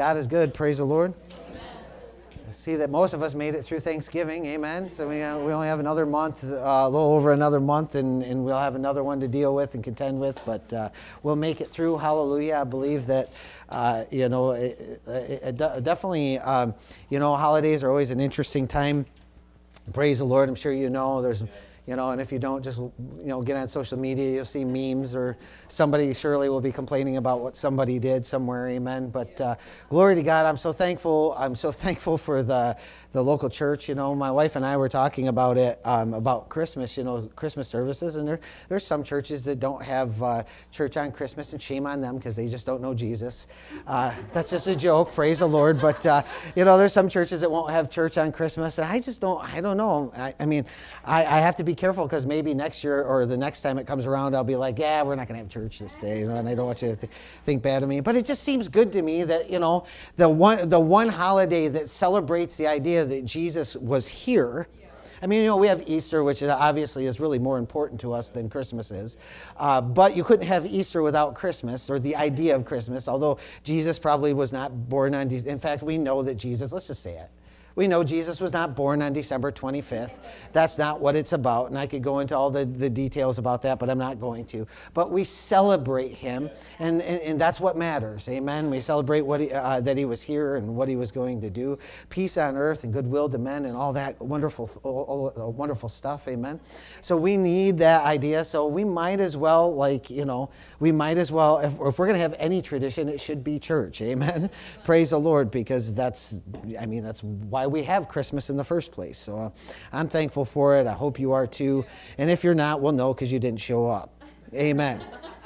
God is good. Praise the Lord. I see that most of us made it through Thanksgiving. Amen. So we, uh, we only have another month, uh, a little over another month, and, and we'll have another one to deal with and contend with. But uh, we'll make it through. Hallelujah. I believe that, uh, you know, it, it, it definitely, um, you know, holidays are always an interesting time. Praise the Lord. I'm sure you know there's you know and if you don't just you know get on social media you'll see memes or somebody surely will be complaining about what somebody did somewhere amen. But uh, glory to god i'm so thankful i'm so thankful for the the local church you know my wife and i were talking about it um, about christmas you know christmas services and there there's some churches that don't have uh, church on christmas and shame on them because they just don't know jesus uh, that's just a joke praise the lord but uh, you know there's some churches that won't have church on christmas and i just don't i don't know i, I mean I, I have to be careful because maybe next year or the next time it comes around, I'll be like, yeah, we're not going to have church this day, you know, and I don't want you to th- think bad of me. But it just seems good to me that, you know, the one, the one holiday that celebrates the idea that Jesus was here. I mean, you know, we have Easter, which obviously is really more important to us than Christmas is. Uh, but you couldn't have Easter without Christmas or the idea of Christmas, although Jesus probably was not born on, De- in fact, we know that Jesus, let's just say it, we know Jesus was not born on December 25th. That's not what it's about. And I could go into all the, the details about that, but I'm not going to. But we celebrate him, and, and, and that's what matters. Amen. We celebrate what he, uh, that he was here and what he was going to do. Peace on earth and goodwill to men and all that wonderful, all, all, wonderful stuff. Amen. So we need that idea. So we might as well, like, you know, we might as well, if, if we're going to have any tradition, it should be church. Amen. Praise the Lord, because that's, I mean, that's why why we have Christmas in the first place. So uh, I'm thankful for it. I hope you are too. And if you're not, well, no, because you didn't show up. Amen.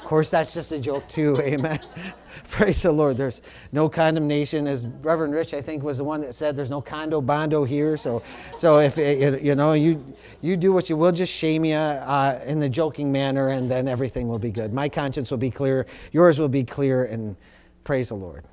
Of course, that's just a joke too. Amen. Praise the Lord. There's no condemnation, as Reverend Rich, I think, was the one that said, "There's no condo bondo here." So, so if it, you know you you do what you will, just shame you uh, in the joking manner, and then everything will be good. My conscience will be clear. Yours will be clear, and praise the Lord.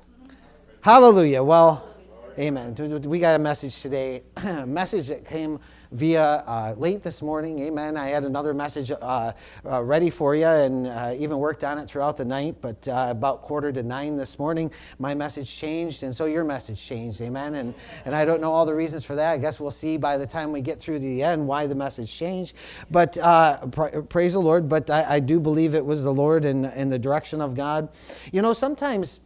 Hallelujah. Well. Amen. We got a message today, a message that came via uh, late this morning. Amen. I had another message uh, uh, ready for you and uh, even worked on it throughout the night. But uh, about quarter to nine this morning, my message changed, and so your message changed. Amen. And, and I don't know all the reasons for that. I guess we'll see by the time we get through the end why the message changed. But uh, pra- praise the Lord. But I, I, do believe it was the Lord and in the direction of God. You know, sometimes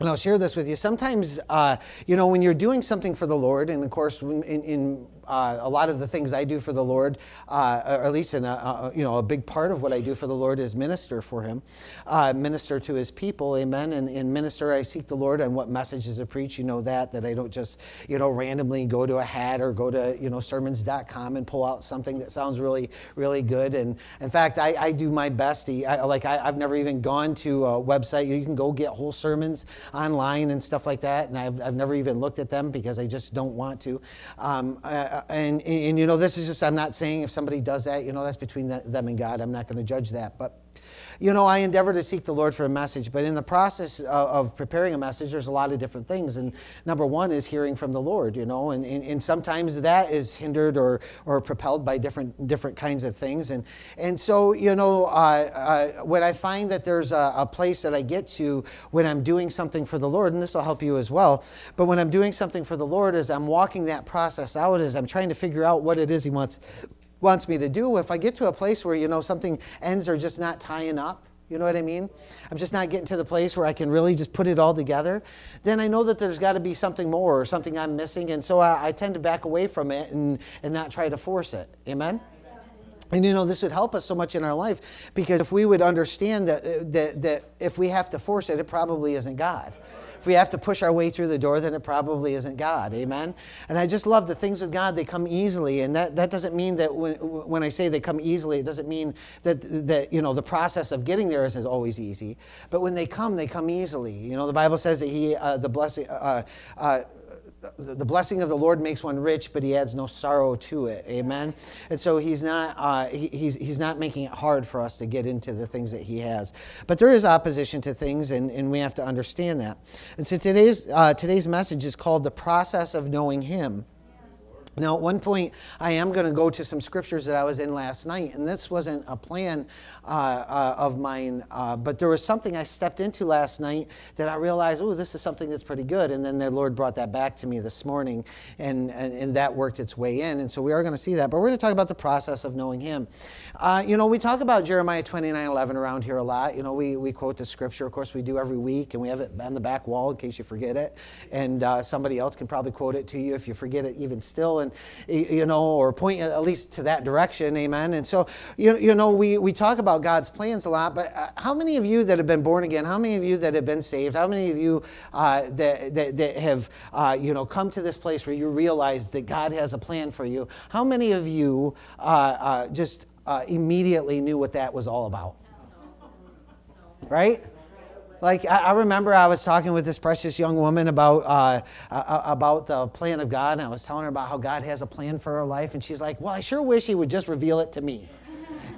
and I'll share this with you. Sometimes, uh, you know, when you're doing something for the Lord, and of course, in, in uh, a lot of the things I do for the Lord, uh, or at least in a, a, you know a big part of what I do for the Lord is minister for Him, uh, minister to His people, Amen. And in minister, I seek the Lord on what messages to preach. You know that that I don't just you know randomly go to a hat or go to you know sermons.com and pull out something that sounds really really good. And in fact, I, I do my best. I, like I, have never even gone to a website. You can go get whole sermons online and stuff like that, and I've, I've never even looked at them because I just don't want to. Um, uh, and, and, you know, this is just, I'm not saying if somebody does that, you know, that's between the, them and God. I'm not going to judge that. But, you know, I endeavor to seek the Lord for a message. But in the process of, of, preparing a message, there's a lot of different things. And number one is hearing from the Lord, you know, and, and, and sometimes that is hindered or, or propelled by different, different kinds of things. And, and so, you know, uh, uh, when I find that there's a, a place that I get to when I'm doing something for the Lord, and this will help you as well, but when I'm doing something for the Lord, as I'm walking that process out, as I'm trying to figure out what it is He wants wants me to do. If I get to a place where, you know, something ends are just not tying up, you know what I mean? I'm just not getting to the place where I can really just put it all together. Then I know that there's got to be something more or something I'm missing. And so I, I, tend to back away from it and, and not try to force it. Amen? And you know, this would help us so much in our life because if we would understand that, uh, that, that if we have to force it, it probably isn't God we have to push our way through the door, then it probably isn't God. Amen? And I just love the things with God, they come easily. And that, that doesn't mean that when, when I say they come easily, it doesn't mean that, that, you know, the process of getting there is, is always easy. But when they come, they come easily. You know, the Bible says that He, uh, the blessing, uh, uh, the blessing of the Lord makes one rich, but he adds no sorrow to it. Amen. And so he's not uh, he, he's he's not making it hard for us to get into the things that he has. But there is opposition to things, and, and we have to understand that. And so today's uh, today's message is called the process of knowing Him. Now, at one point, I am going to go to some scriptures that I was in last night, and this wasn't a plan uh, uh, of mine, uh, but there was something I stepped into last night that I realized, oh, this is something that's pretty good. And then the Lord brought that back to me this morning, and, and, and that worked its way in. And so we are going to see that, but we're going to talk about the process of knowing Him. Uh, you know, we talk about Jeremiah 29 11 around here a lot. You know, we, we quote the scripture, of course, we do every week, and we have it on the back wall in case you forget it. And uh, somebody else can probably quote it to you if you forget it even still. And you know, or point at least to that direction, amen. And so, you, you know, we, we talk about God's plans a lot, but uh, how many of you that have been born again, how many of you that have been saved, how many of you uh, that, that, that, have, uh, you know, come to this place where you realize that God has a plan for you, how many of you uh, uh, just uh, immediately knew what that was all about? Right? Like I, I, remember, I was talking with this precious young woman about uh, uh, about the plan of God, and I was telling her about how God has a plan for her life, and she's like, "Well, I sure wish He would just reveal it to me."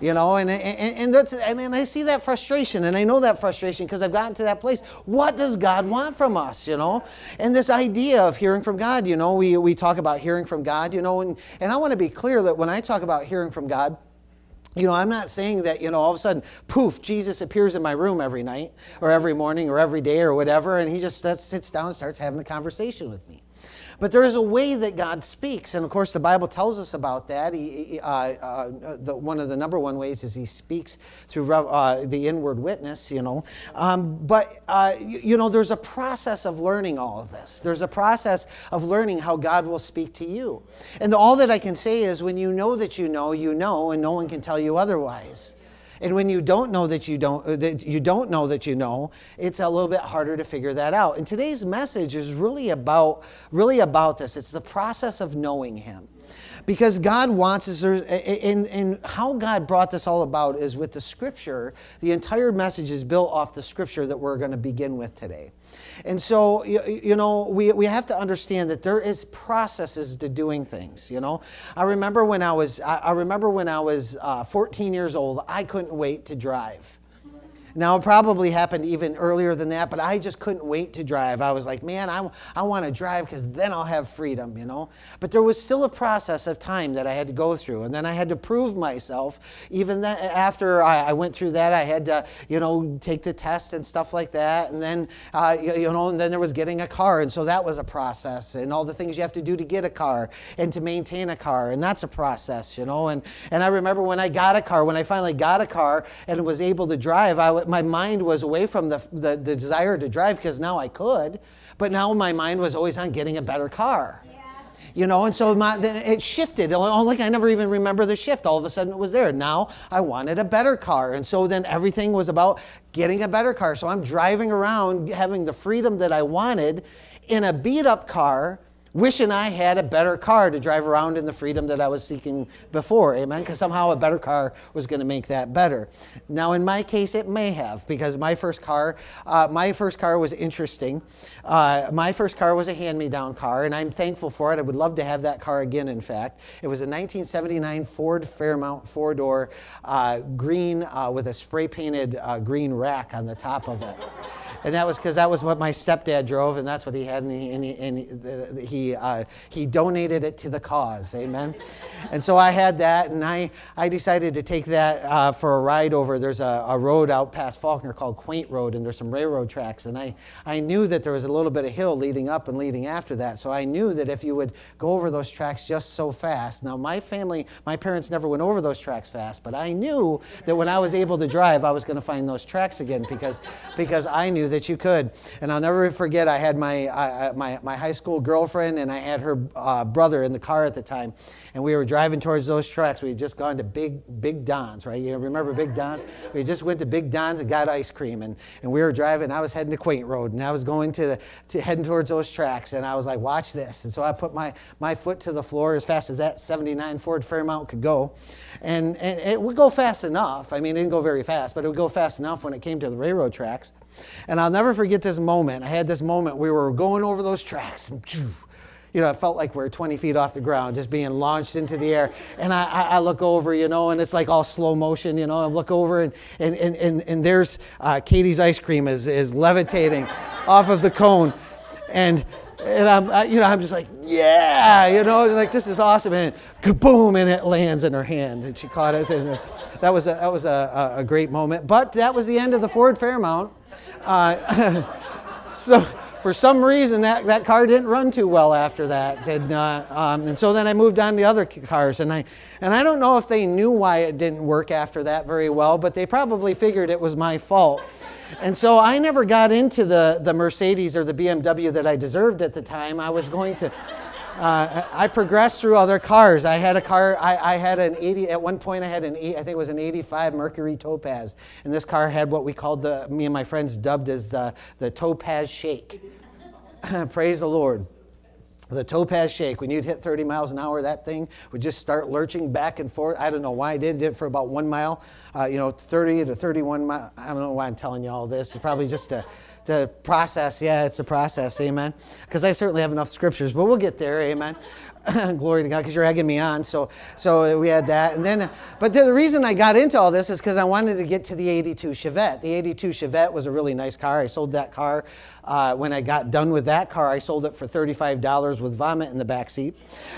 You know, and, and, and, that's, and, and I see that frustration, and I know that frustration because I've gotten to that place. What does God want from us, you know? And this idea of hearing from God, you know, we, we talk about hearing from God, you know, and, and I want to be clear that when I talk about hearing from God, you know, I'm not saying that, you know, all of a sudden, poof, Jesus appears in my room every night or every morning or every day or whatever, and he just sits down and starts having a conversation with me. But there is a way that God speaks, and of course, the Bible tells us about that. He, uh, uh, the, one of the number one ways is He speaks through uh, the inward witness, you know. Um, but, uh, you, you know, there's a process of learning all of this. There's a process of learning how God will speak to you. And all that I can say is when you know that you know, you know, and no one can tell you otherwise. And when you don't know that you don't uh, that you don't know that you know, it's a little bit harder to figure that out. And today's message is really about really about this. It's the process of knowing him because God wants us, and, and how God brought this all about is with the scripture. The entire message is built off the scripture that we're going to begin with today. And so, you, you know, we, we have to understand that there is processes to doing things, you know. I remember when I was, I, I remember when I was uh, 14 years old, I couldn't wait to drive. Now, it probably happened even earlier than that, but I just couldn't wait to drive. I was like, man, I, I want to drive because then I'll have freedom, you know? But there was still a process of time that I had to go through. And then I had to prove myself. Even that, after I, I went through that, I had to, you know, take the test and stuff like that. And then, uh, you, you know, and then there was getting a car. And so that was a process. And all the things you have to do to get a car and to maintain a car. And that's a process, you know? And, and I remember when I got a car, when I finally got a car and was able to drive, I, my mind was away from the, the, the desire to drive because now I could, but now my mind was always on getting a better car. You know, and so my, it shifted. Like I never even remember the shift. All of a sudden it was there. Now I wanted a better car. And so then everything was about getting a better car. So I'm driving around having the freedom that I wanted in a beat up car wishing I had a better car to drive around in the freedom that I was seeking before. Amen? Because somehow a better car was going to make that better. Now, in my case, it may have, because my first car, uh, my first car was interesting. Uh, my first car was a hand-me-down car, and I'm thankful for it. I would love to have that car again. In fact, it was a 1979 Ford Fairmont four-door uh, green uh, with a spray-painted uh, green rack on the top of it and that was because that was what my stepdad drove, and that's what he had, and he, and he, and he, uh, he donated it to the cause. Amen. and so I had that, and I, I decided to take that uh, for a ride over. There's a, a, road out past Faulkner called Quaint Road, and there's some railroad tracks, and I, I knew that there was a little bit of hill leading up and leading after that. So I knew that if you would go over those tracks just so fast. Now my family, my parents never went over those tracks fast, but I knew that when I was able to drive, I was going to find those tracks again because because I knew that you could. And I'll never forget, I had my, my, my high school girlfriend and I had her uh, brother in the car at the time. And we were driving towards those tracks. We had just gone to Big, Big Don's, right? You remember Big Don? We just went to Big Don's and got ice cream. And, and we were driving. I was heading to Quaint Road and I was going to, to heading towards those tracks. And I was like, watch this. And so I put my, my foot to the floor as fast as that 79 Ford Fairmont could go. And, and it would go fast enough. I mean, it didn't go very fast, but it would go fast enough when it came to the railroad tracks. And I'll never forget this moment. I had this moment. We were going over those tracks, and you know, it felt like we are 20 feet off the ground, just being launched into the air. And I, I, I look over, you know, and it's like all slow motion, you know. I look over, and and and and, and there's uh, Katie's ice cream is is levitating off of the cone, and and I'm, I, you know, I'm just like, yeah, you know, it's like this is awesome, and kaboom, and it lands in her hand, and she caught it, and uh, that was a, that was a, a, great moment. But that was the end of the Ford Fairmont. Uh, so for some reason that, that car didn't run too well after that and, uh, um, and so then i moved on to other cars and I, and I don't know if they knew why it didn't work after that very well but they probably figured it was my fault. And so i never got into the, the mercedes or the bmw that i deserved at the time. I was going to uh, I progressed through other cars. I had a car. I, I, had an 80. At one point, I had an. I think it was an 85 Mercury Topaz, and this car had what we called the. Me and my friends dubbed as the the Topaz Shake. Praise the Lord. The Topaz Shake, when you'd hit 30 miles an hour, that thing would just start lurching back and forth. I don't know why I did. Did it for about one mile, uh, you know, 30 to 31 miles. I don't know why I'm telling you all this. It's probably just to, to process. Yeah, it's a process. Amen. Because I certainly have enough scriptures, but we'll get there. Amen. Glory to God, because you're egging me on. So, so we had that, and then, but the reason I got into all this is because I wanted to get to the '82 Chevette. The '82 Chevette was a really nice car. I sold that car uh, when I got done with that car. I sold it for $35 with vomit in the back seat,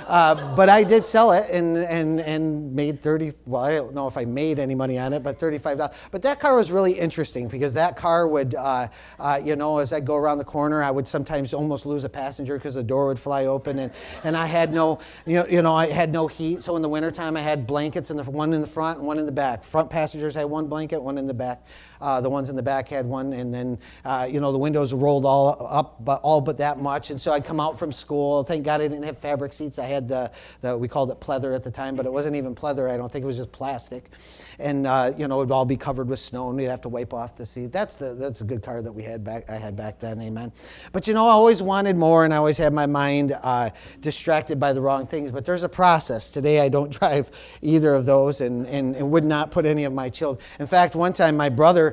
uh, but I did sell it and and and made 30. Well, I don't know if I made any money on it, but $35. But that car was really interesting because that car would, uh, uh you know, as I go around the corner, I would sometimes almost lose a passenger because the door would fly open, and and I had no no, you know, you know, I had no heat. So in the wintertime, I had blankets in the one in the front and one in the back. Front passengers had one blanket, one in the back. Uh, the ones in the back had one, and then uh, you know the windows rolled all up, but all but that much. And so I'd come out from school. Thank God I didn't have fabric seats. I had the, the we called it pleather at the time, but it wasn't even pleather. I don't think it was just plastic. And uh, you know it would all be covered with snow, and we'd have to wipe off the seat. That's the that's a good car that we had back. I had back then. Amen. But you know I always wanted more, and I always had my mind uh, distracted by the wrong things. But there's a process. Today I don't drive either of those, and, and, and would not put any of my children. In fact, one time my brother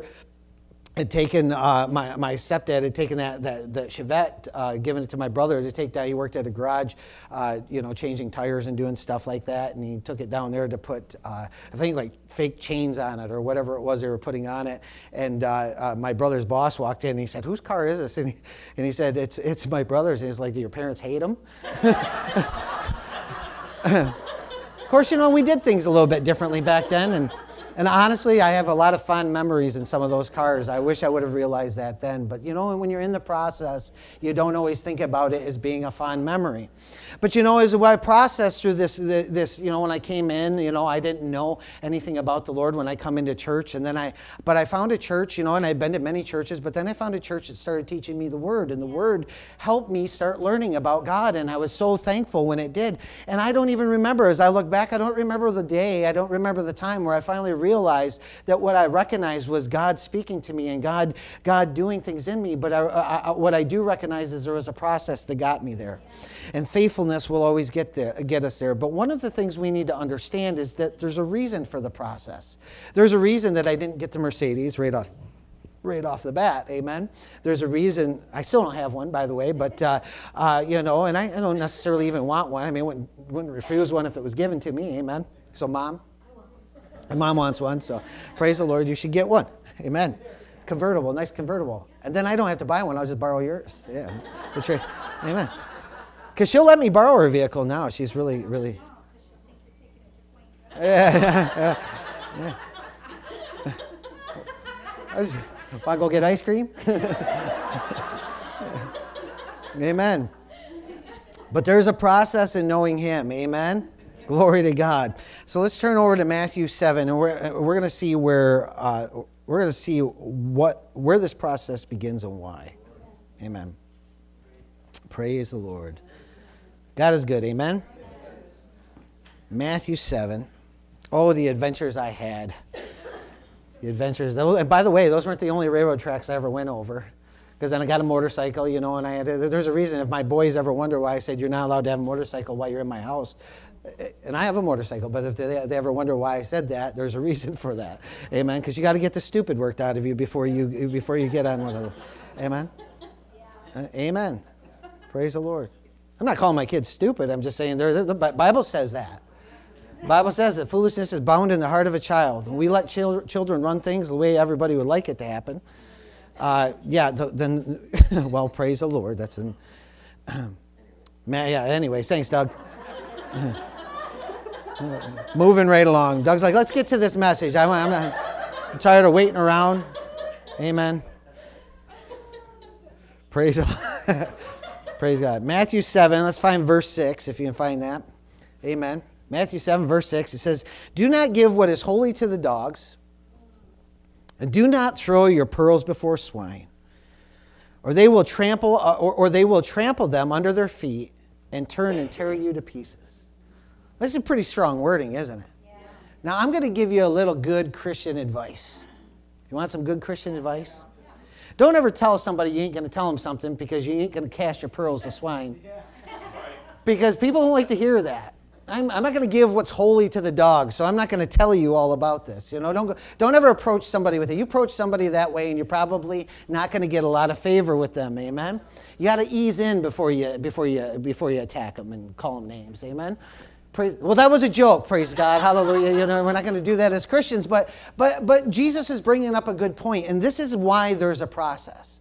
had taken uh, my, my stepdad had taken that that, that Chevette, uh, given it to my brother to take down. He worked at a garage, uh, you know, changing tires and doing stuff like that. And he took it down there to put, uh, I think, like fake chains on it or whatever it was they were putting on it. And uh, uh, my brother's boss walked in and he said, "Whose car is this?" And he, and he said, "It's it's my brother's." And he's like, "Do your parents hate him?" of course, you know, we did things a little bit differently back then, and. And honestly, I have a lot of fond memories in some of those cars. I wish I would have realized that then. But you know, when you're in the process, you don't always think about it as being a fond memory. But you know, as I processed through this, this, you know, when I came in, you know, I didn't know anything about the Lord when I come into church. And then I, but I found a church, you know, and I've been to many churches, but then I found a church that started teaching me the Word. And the Word helped me start learning about God. And I was so thankful when it did. And I don't even remember, as I look back, I don't remember the day, I don't remember the time where I finally realized that what I recognized was God speaking to me and God, God doing things in me. But I, I, what I do recognize is there was a process that got me there. And faithfulness will always get, there, get us there. But one of the things we need to understand is that there's a reason for the process. There's a reason that I didn't get the Mercedes right off right off the bat. Amen. There's a reason. I still don't have one, by the way, but uh, uh, you know, and I, I, don't necessarily even want one. I mean, wouldn't, wouldn't refuse one if it was given to me. Amen. So, mom, and mom wants one, so praise the Lord, you should get one. Amen. Convertible, nice convertible. And then I don't have to buy one, I'll just borrow yours. Yeah. Amen. Because she'll let me borrow her vehicle now. She's really, really. Yeah, yeah, yeah. I go get ice cream? Amen. But there's a process in knowing Him. Amen. Glory to God. So let's turn over to Matthew 7, and we're, we're going to see where uh, we're going to see what where this process begins and why. Amen. Praise the Lord. God is good. Amen. Matthew 7. Oh, the adventures I had. The adventures. And by the way, those weren't the only railroad tracks I ever went over. Because then I got a motorcycle, you know, and I had. There's a reason. If my boys ever wonder why I said you're not allowed to have a motorcycle while you're in my house, and I have a motorcycle, but if they, they, ever wonder why I said that, there's a reason for that. Amen. Because you got to get the stupid worked out of you before you before you get on one of those. Amen. Uh, amen. Praise the Lord. I'm not calling my kids stupid. I'm just saying the Bible says that. The Bible says that foolishness is bound in the heart of a child. And we let chil- children run things the way everybody would like it to happen. Uh, yeah, the, then, well, praise the Lord. That's Man, yeah, anyways, thanks, Doug. Moving right along. Doug's like, let's get to this message. I'm, I'm, I'm tired of waiting around. Amen. Praise God. Praise God. Matthew 7, let's find verse 6 if you can find that. Amen. Matthew 7, verse 6, it says, Do not give what is holy to the dogs, and do not throw your pearls before swine, or they will trample, uh, or, or they will trample them under their feet and turn and tear you to pieces. This is pretty strong wording, isn't it? Yeah. Now, I'm going to give you a little good Christian advice. You want some good Christian advice? Don't ever tell somebody you ain't going to tell them something because you ain't going to cast your pearls to swine. Because people don't like to hear that. I'm, I'm not going to give what's holy to the dog, so I'm not going to tell you all about this. You know, don't, go, don't ever approach somebody with it. You approach somebody that way, and you're probably not going to get a lot of favor with them. Amen. You got to ease in before you before you before you attack them and call them names. Amen. Praise, well, that was a joke. Praise God, Hallelujah. You know, we're not going to do that as Christians, but but but Jesus is bringing up a good point, and this is why there's a process.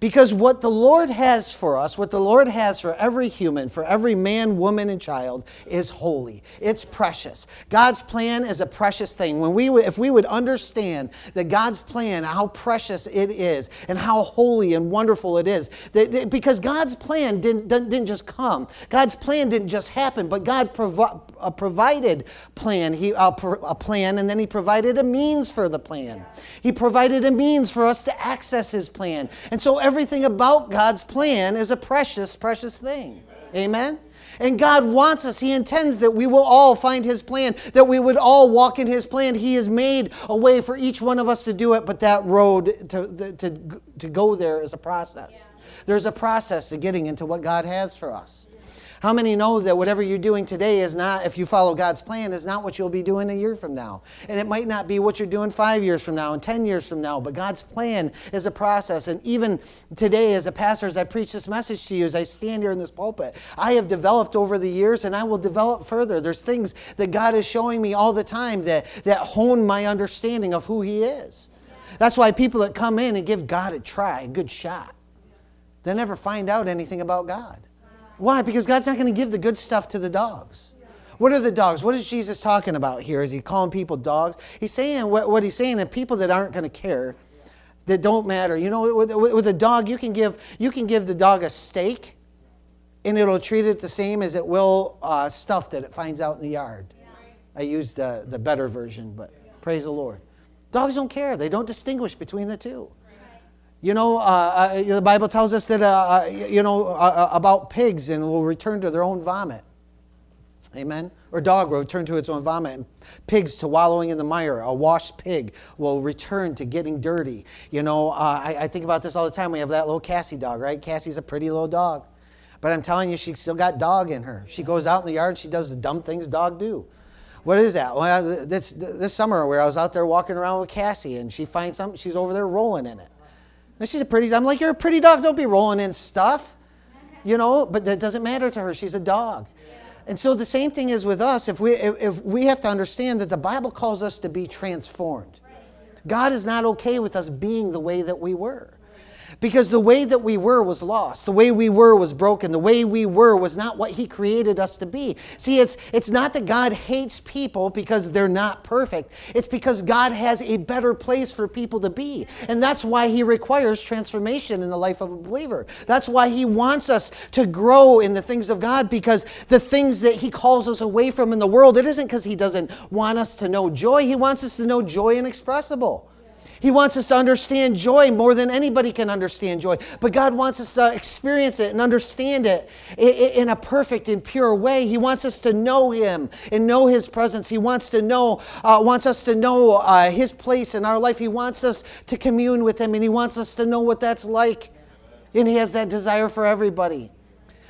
Because what the Lord has for us, what the Lord has for every human, for every man, woman, and child, is holy. It's precious. God's plan is a precious thing. When we, if we would understand that God's plan, how precious it is, and how holy and wonderful it is, that, because God's plan didn't, didn't just come, God's plan didn't just happen, but God provi- a provided plan. He uh, a, a plan, and then He provided a means for the plan. He provided a means for us to access His plan, and so everything about God's plan is a precious, precious thing. Amen? And God wants us, He intends that we will all find His plan, that we would all walk in His plan. He has made a way for each one of us to do it, but that road to, to, to go there is a process. There's a process to getting into what God has for us. How many know that whatever you're doing today is not, if you follow God's plan, is not what you'll be doing a year from now? And it might not be what you're doing five years from now and 10 years from now, but God's plan is a process. And even today, as a pastor, as I preach this message to you, as I stand here in this pulpit, I have developed over the years and I will develop further. There's things that God is showing me all the time that, that hone my understanding of who He is. That's why people that come in and give God a try, a good shot, they never find out anything about God. Why? Because God's not going to give the good stuff to the dogs. What are the dogs? What is Jesus talking about here? Is he calling people dogs? He's saying what, what he's saying that people that aren't going to care, that don't matter. You know, with, with, a dog, you can give you can give the dog a steak, and it'll treat it the same as it will uh, stuff that it finds out in the yard. I used uh, the better version, but praise the Lord. Dogs don't care. They don't distinguish between the two. You know, uh, uh, the Bible tells us that, uh, uh you know, uh, uh, about pigs and will return to their own vomit. Amen. Or dog will return to its own vomit. Pigs to wallowing in the mire. A washed pig will return to getting dirty. You know, I, I think about this all the time. We have that little Cassie dog, right? Cassie's a pretty little dog. But I'm telling you, she's still got dog in her. She goes out in the yard, she does the dumb things dog do. What is that? Well, this, this summer where I was out there walking around with Cassie and she finds something, she's over there rolling in it. And she's a pretty, I'm like, you're a pretty dog. Don't be rolling in stuff. You know, but that doesn't matter to her. She's a dog. And so the same thing is with us. If we, if, if we have to understand that the Bible calls us to be transformed. God is not okay with us being the way that we were. Because the way that we were was lost. The way we were was broken. The way we were was not what He created us to be. See, it's, it's not that God hates people because they're not perfect, it's because God has a better place for people to be. And that's why He requires transformation in the life of a believer. That's why He wants us to grow in the things of God because the things that He calls us away from in the world, it isn't because He doesn't want us to know joy, He wants us to know joy inexpressible. He wants us to understand joy more than anybody can understand joy. But God wants us to experience it and understand it in a perfect and pure way. He wants us to know Him and know His presence. He wants to know, uh, wants us to know uh, His place in our life. He wants us to commune with Him, and He wants us to know what that's like. And He has that desire for everybody.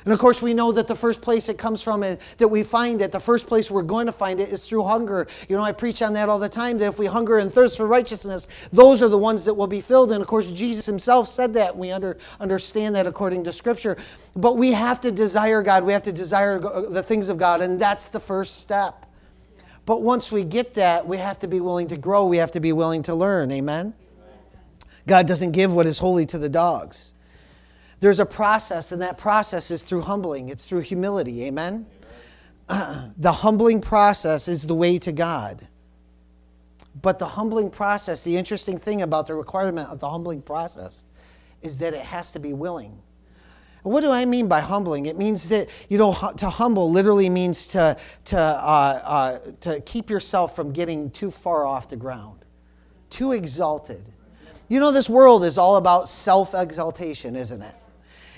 And of course, we know that the first place it comes from, is, that we find it, the first place we're going to find it is through hunger. You know, I preach on that all the time that if we hunger and thirst for righteousness, those are the ones that will be filled. And of course, Jesus himself said that. We under, understand that according to Scripture. But we have to desire God, we have to desire uh, the things of God, and that's the first step. But once we get that, we have to be willing to grow, we have to be willing to learn. Amen? God doesn't give what is holy to the dogs. There's a process, and that process is through humbling, it's through humility. Amen? Uh, the humbling process is the way to God. But the humbling process, the interesting thing about the requirement of the humbling process is that it has to be willing. What do I mean by humbling? It means that, you know, to humble literally means to, to, uh, uh, to keep yourself from getting too far off the ground, too exalted. You know, this world is all about self exaltation, isn't it?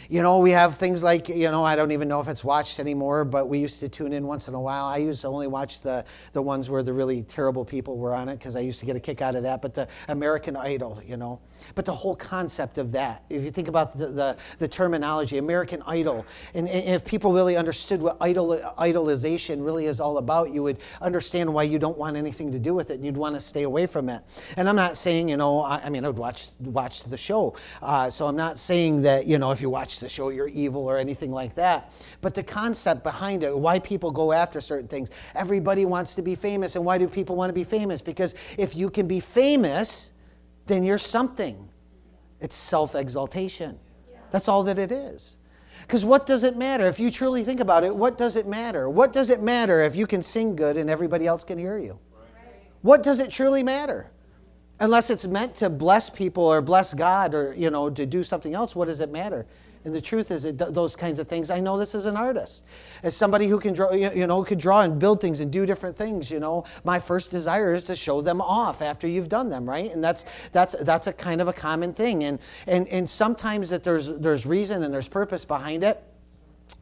You know, we have things like, you know, I don't even know if it's watched anymore, but we used to tune in once in a while. I used to only watch the, the ones where the really terrible people were on it because I used to get a kick out of that. But the American Idol, you know, but the whole concept of that, if you think about the, the, the terminology, American Idol, and, and, if people really understood what idol, idolization really is all about, you would understand why you don't want anything to do with it and you'd want to stay away from it. And I'm not saying, you know, I, I mean, I would watch, watch the show. Uh, so I'm not saying that, you know, if you watch to show you're evil or anything like that. But the concept behind it, why people go after certain things. Everybody wants to be famous. And why do people want to be famous? Because if you can be famous, then you're something. It's self exaltation. That's all that it is. Because what does it matter? If you truly think about it, what does it matter? What does it matter if you can sing good and everybody else can hear you? What does it truly matter? Unless it's meant to bless people or bless God or, you know, to do something else, what does it matter? And the truth is, it, those kinds of things. I know this as an artist, as somebody who can draw, you know, could draw and build things and do different things. You know, my first desire is to show them off after you've done them, right? And that's that's that's a kind of a common thing. And and and sometimes that there's there's reason and there's purpose behind it.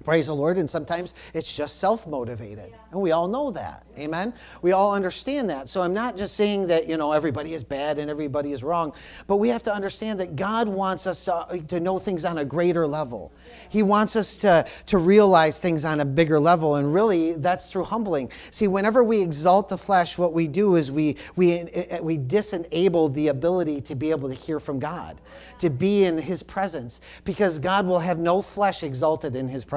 Praise the Lord. And sometimes it's just self motivated. And we all know that. Amen. We all understand that. So I'm not just saying that, you know, everybody is bad and everybody is wrong, but we have to understand that God wants us to, to know things on a greater level. He wants us to, to realize things on a bigger level. And really, that's through humbling. See, whenever we exalt the flesh, what we do is we, we, uh, we disenable the ability to be able to hear from God, to be in His presence, because God will have no flesh exalted in His presence.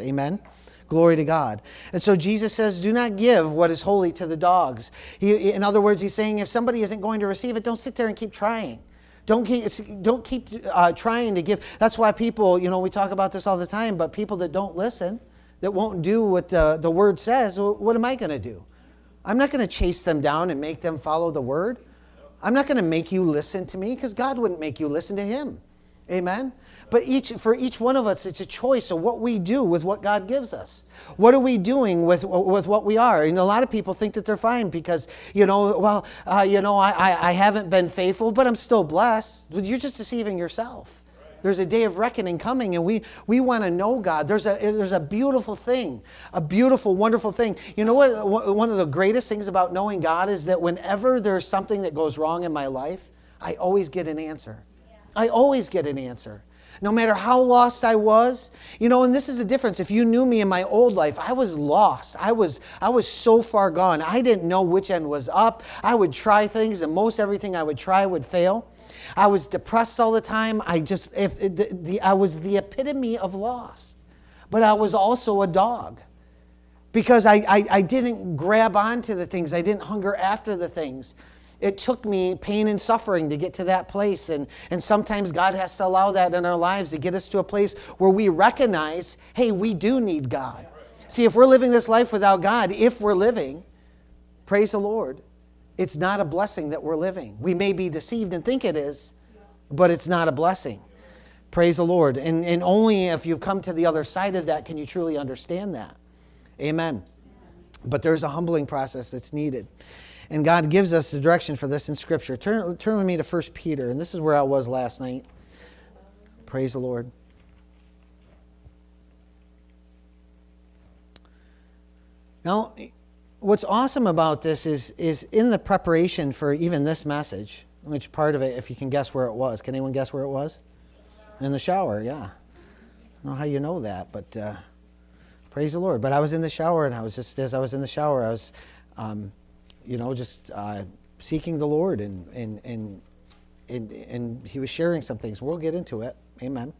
Amen. Glory to God. And so Jesus says, Do not give what is holy to the dogs. He, in other words, he's saying, if somebody isn't going to receive it, don't sit there and keep trying. Don't keep, don't keep uh, trying to give. That's why people, you know, we talk about this all the time, but people that don't listen, that won't do what the, the word says, what am I going to do? I'm not going to chase them down and make them follow the word. I'm not going to make you listen to me because God wouldn't make you listen to him. Amen? But each, for each one of us, it's a choice of what we do with what God gives us. What are we doing with, with what we are? And a lot of people think that they're fine because, you know, well, uh, you know, I, I, I haven't been faithful, but I'm still blessed. You're just deceiving yourself. There's a day of reckoning coming, and we, we want to know God. There's a, there's a beautiful thing, a beautiful, wonderful thing. You know what? One of the greatest things about knowing God is that whenever there's something that goes wrong in my life, I always get an answer. I always get an answer no matter how lost I was. You know, and this is the difference. If you knew me in my old life, I was lost. I was I was so far gone. I didn't know which end was up. I would try things and most everything I would try would fail. I was depressed all the time. I just if the, the I was the epitome of lost. But I was also a dog because I, I, I didn't grab onto the things. I didn't hunger after the things it took me pain and suffering to get to that place. And, and sometimes God has to allow that in our lives to get us to a place where we recognize, hey, we do need God. See, if we're living this life without God, if we're living, praise the Lord, it's not a blessing that we're living. We may be deceived and think it is, but it's not a blessing. Praise the Lord. And, and only if you've come to the other side of that can you truly understand that. Amen. But there's a humbling process that's needed. And God gives us the direction for this in Scripture. Turn, turn with me to 1 Peter, and this is where I was last night. Praise the Lord. Now, what's awesome about this is, is in the preparation for even this message, which part of it, if you can guess where it was. Can anyone guess where it was? In the shower, yeah. I don't know how you know that, but uh, praise the Lord. But I was in the shower, and I was just, as I was in the shower, I was. Um, you know, just uh, seeking the Lord and, and, and, and, and he was sharing some things. We'll get into it. Amen.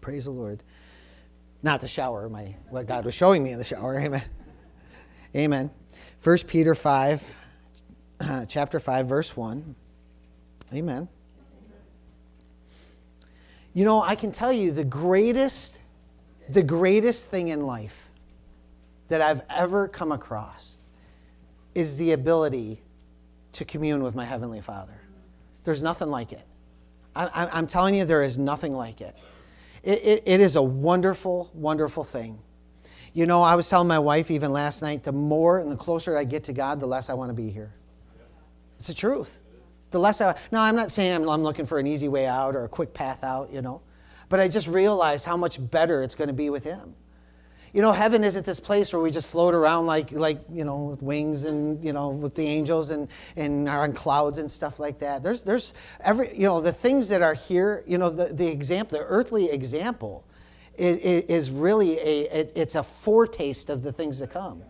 Praise the Lord. Not the shower, my what God was showing me in the shower. Amen. Amen. First Peter 5, uh, chapter 5, verse 1. Amen. You know, I can tell you the greatest, the greatest thing in life that I've ever come across is the ability to commune with my Heavenly Father. There's nothing like it. I, am telling you, there is nothing like it. It, it. it is a wonderful, wonderful thing. You know, I was telling my wife even last night the more and the closer I get to God, the less I want to be here. It's the truth. The less I, now I'm not saying I'm, I'm looking for an easy way out or a quick path out, you know, but I just realized how much better it's going to be with Him. You know, heaven isn't this place where we just float around like, like you know, with wings and, you know, with the angels and, and are on clouds and stuff like that. There's, there's every, you know, the things that are here, you know, the, the example, the earthly example is, is really a, it, it's a foretaste of the things to come.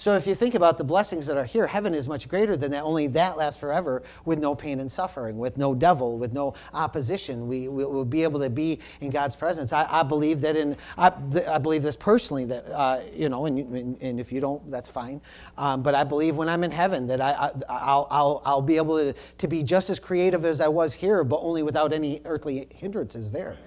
So if you think about the blessings that are here, heaven is much greater than that. Only that lasts forever with no pain and suffering, with no devil, with no opposition. We will be able to be in God's presence. I, I believe that in, I, I, believe this personally that, uh, you know, and, and, if you don't, that's fine. Um, but I believe when I'm in heaven that I, I, will I'll, I'll be able to, to be just as creative as I was here, but only without any earthly hindrances there.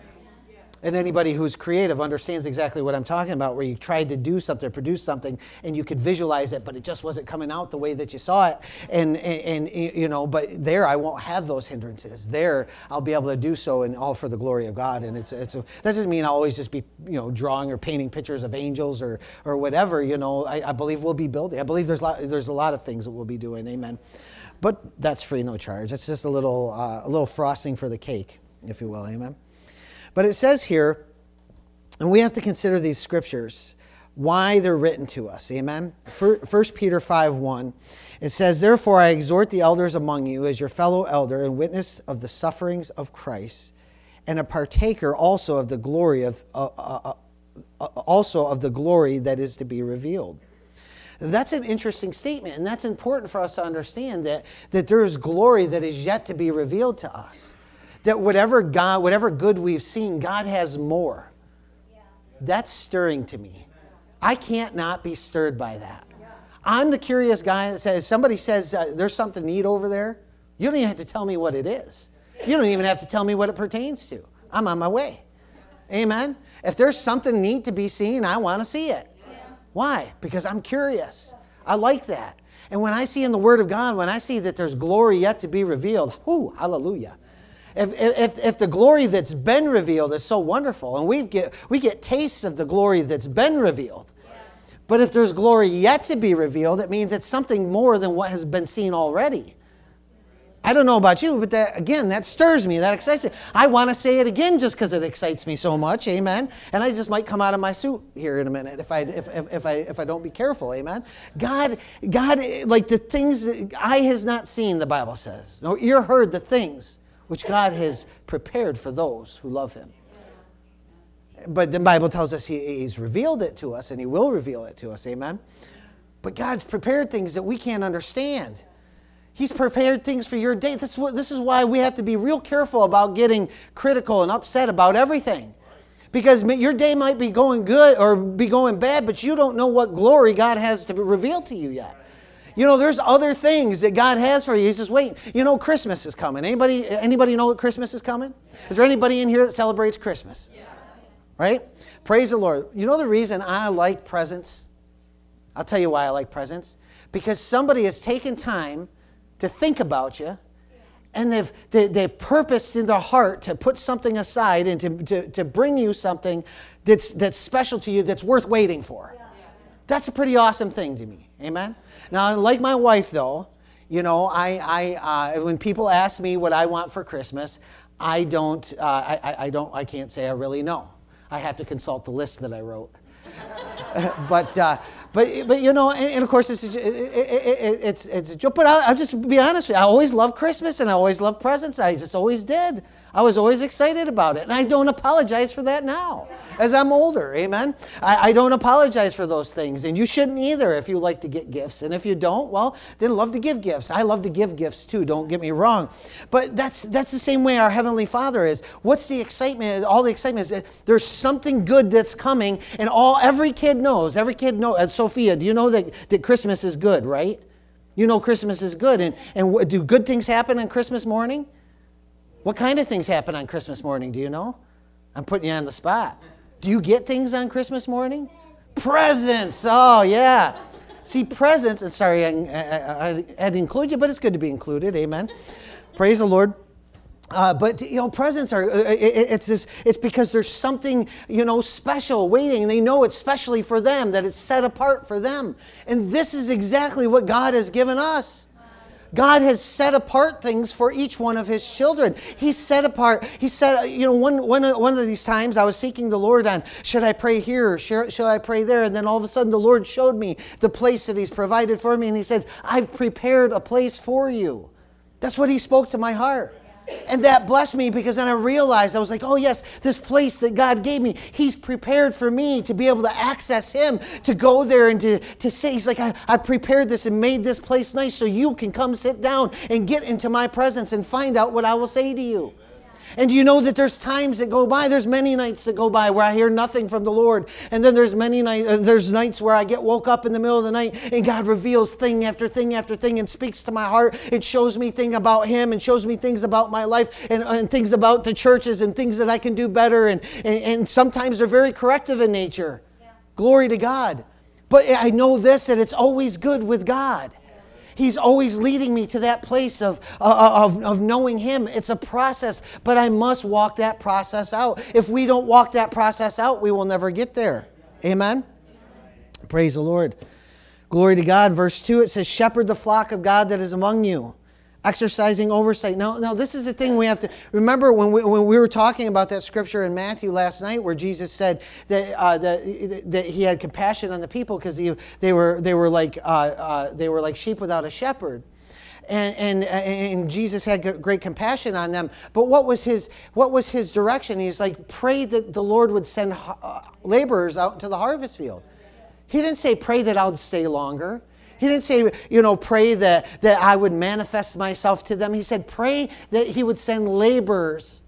And anybody who's creative understands exactly what I'm talking about, where you tried to do something, produce something, and you could visualize it, but it just wasn't coming out the way that you saw it. And, and, and, you know, but there I won't have those hindrances. There I'll be able to do so, and all for the glory of God. And it's, it's a, that doesn't mean I'll always just be, you know, drawing or painting pictures of angels or, or whatever. You know, I, I believe we'll be building. I believe there's a lot, there's a lot of things that we'll be doing. Amen. But that's free, no charge. It's just a little, uh, a little frosting for the cake, if you will. Amen. But it says here, and we have to consider these scriptures, why they're written to us. Amen? 1 Peter 5 1. It says, Therefore I exhort the elders among you as your fellow elder and witness of the sufferings of Christ, and a partaker also of the glory of uh, uh, uh, also of the glory that is to be revealed. That's an interesting statement, and that's important for us to understand that, that there is glory that is yet to be revealed to us that whatever God, whatever good we've seen, God has more. That's stirring to me. I can't not be stirred by that. I'm the curious guy that says, somebody says, uh, there's something neat over there. You don't even have to tell me what it is. You don't even have to tell me what it pertains to. I'm on my way. Amen. If there's something neat to be seen, I want to see it. Why? Because I'm curious. I like that. And when I see in the Word of God, when I see that there's glory yet to be revealed, whoo, hallelujah. If, if, if the glory that's been revealed is so wonderful, and we get, we get tastes of the glory that's been revealed, but if there's glory yet to be revealed, it means it's something more than what has been seen already. I don't know about you, but that again, that stirs me, that excites me. I want to say it again just because it excites me so much, amen. And I just might come out of my suit here in a minute if I if, if, if I if I don't be careful, amen. God, God, like the things eye has not seen, the Bible says, no ear heard the things which God has prepared for those who love Him. But the Bible tells us he, He's revealed it to us and He will reveal it to us. Amen. But God's prepared things that we can't understand. He's prepared things for your day. This this is why we have to be real careful about getting critical and upset about everything. Because your day might be going good or be going bad, but you don't know what glory God has to reveal to you yet. You know, there's other things that God has for you. He's just waiting. You know, Christmas is coming. Anybody, anybody know that Christmas is coming? Is there anybody in here that celebrates Christmas? Yes. Right? Praise the Lord. You know the reason I like presents? I'll tell you why I like presents. Because somebody has taken time to think about you and they've they, they purposed in their heart to put something aside and to, to, to bring you something that's, that's special to you that's worth waiting for. That's a pretty awesome thing to me. Amen? Now, like my wife, though, you know, I, I, uh, when people ask me what I want for Christmas, I don't, uh, I, I don't, I can't say I really know. I have to consult the list that I wrote. but, uh, but, but you know, and, and of course, it's, it, it, it, it's, it's a joke. But I'll, I'll just be honest with you. I always loved Christmas and I always loved presents. I just always did. I was always excited about it. And I don't apologize for that now as I'm older. Amen. I, I, don't apologize for those things. And you shouldn't either if you like to get gifts. And if you don't, well, then love to give gifts. I love to give gifts too, don't get me wrong. But that's, that's the same way our Heavenly Father is. What's the excitement? All the excitement is there's something good that's coming. And all every kid knows, every kid knows. Uh, Sophia, do you know that, that Christmas is good, right? You know Christmas is good. And, and do good things happen on Christmas morning? What kind of things happen on Christmas morning? Do you know? I'm putting you on the spot. Do you get things on Christmas morning? Presents. Oh, yeah. See, presents, and sorry, I, I, I, to include you, but it's good to be included. Amen. Praise the Lord. Uh, but you know, presents are uh, it, it's this, it's because there's something you know special waiting. They know it's specially for them that it's set apart for them, and this is exactly what God has given us. God has set apart things for each one of His children. He set apart. He said, you know, one, one, one of these times I was seeking the Lord on should I pray here should, should I pray there? And then all of a sudden the Lord showed me the place that He's provided for me, and He said, I've prepared a place for you. That's what He spoke to my heart. And that blessed me because then I realized I was like, oh, yes, this place that God gave me, He's prepared for me to be able to access Him, to go there and to, to say, He's like, I, I prepared this and made this place nice so you can come sit down and get into my presence and find out what I will say to you. And you know that there's times that go by, there's many nights that go by where I hear nothing from the Lord. And then there's many nights, uh, there's nights where I get woke up in the middle of the night and God reveals thing after thing after thing and speaks to my heart. It shows me things about Him and shows me things about my life and, and things about the churches and things that I can do better. And, and, and sometimes they're very corrective in nature. Yeah. Glory to God. But I know this that it's always good with God. He's always leading me to that place of, uh, uh, of, of knowing Him. It's a process, but I must walk that process out. If we don't walk that process out, we will never get there. Amen? Praise the Lord. Glory to God. Verse 2 it says, Shepherd the flock of God that is among you exercising oversight. Now, now this is the thing we have to remember when we, when we were talking about that scripture in Matthew last night, where Jesus said that, uh, that, that he had compassion on the people because they were, they, were like, uh, uh, they were like sheep without a shepherd. And, and, and Jesus had great compassion on them. But what was his, what was his direction? He's like, pray that the Lord would send uh, laborers out into the harvest field. He didn't say, pray that I'll stay longer. He didn't say, you know, pray that, that I would manifest myself to them. He said, pray that He would send laborers.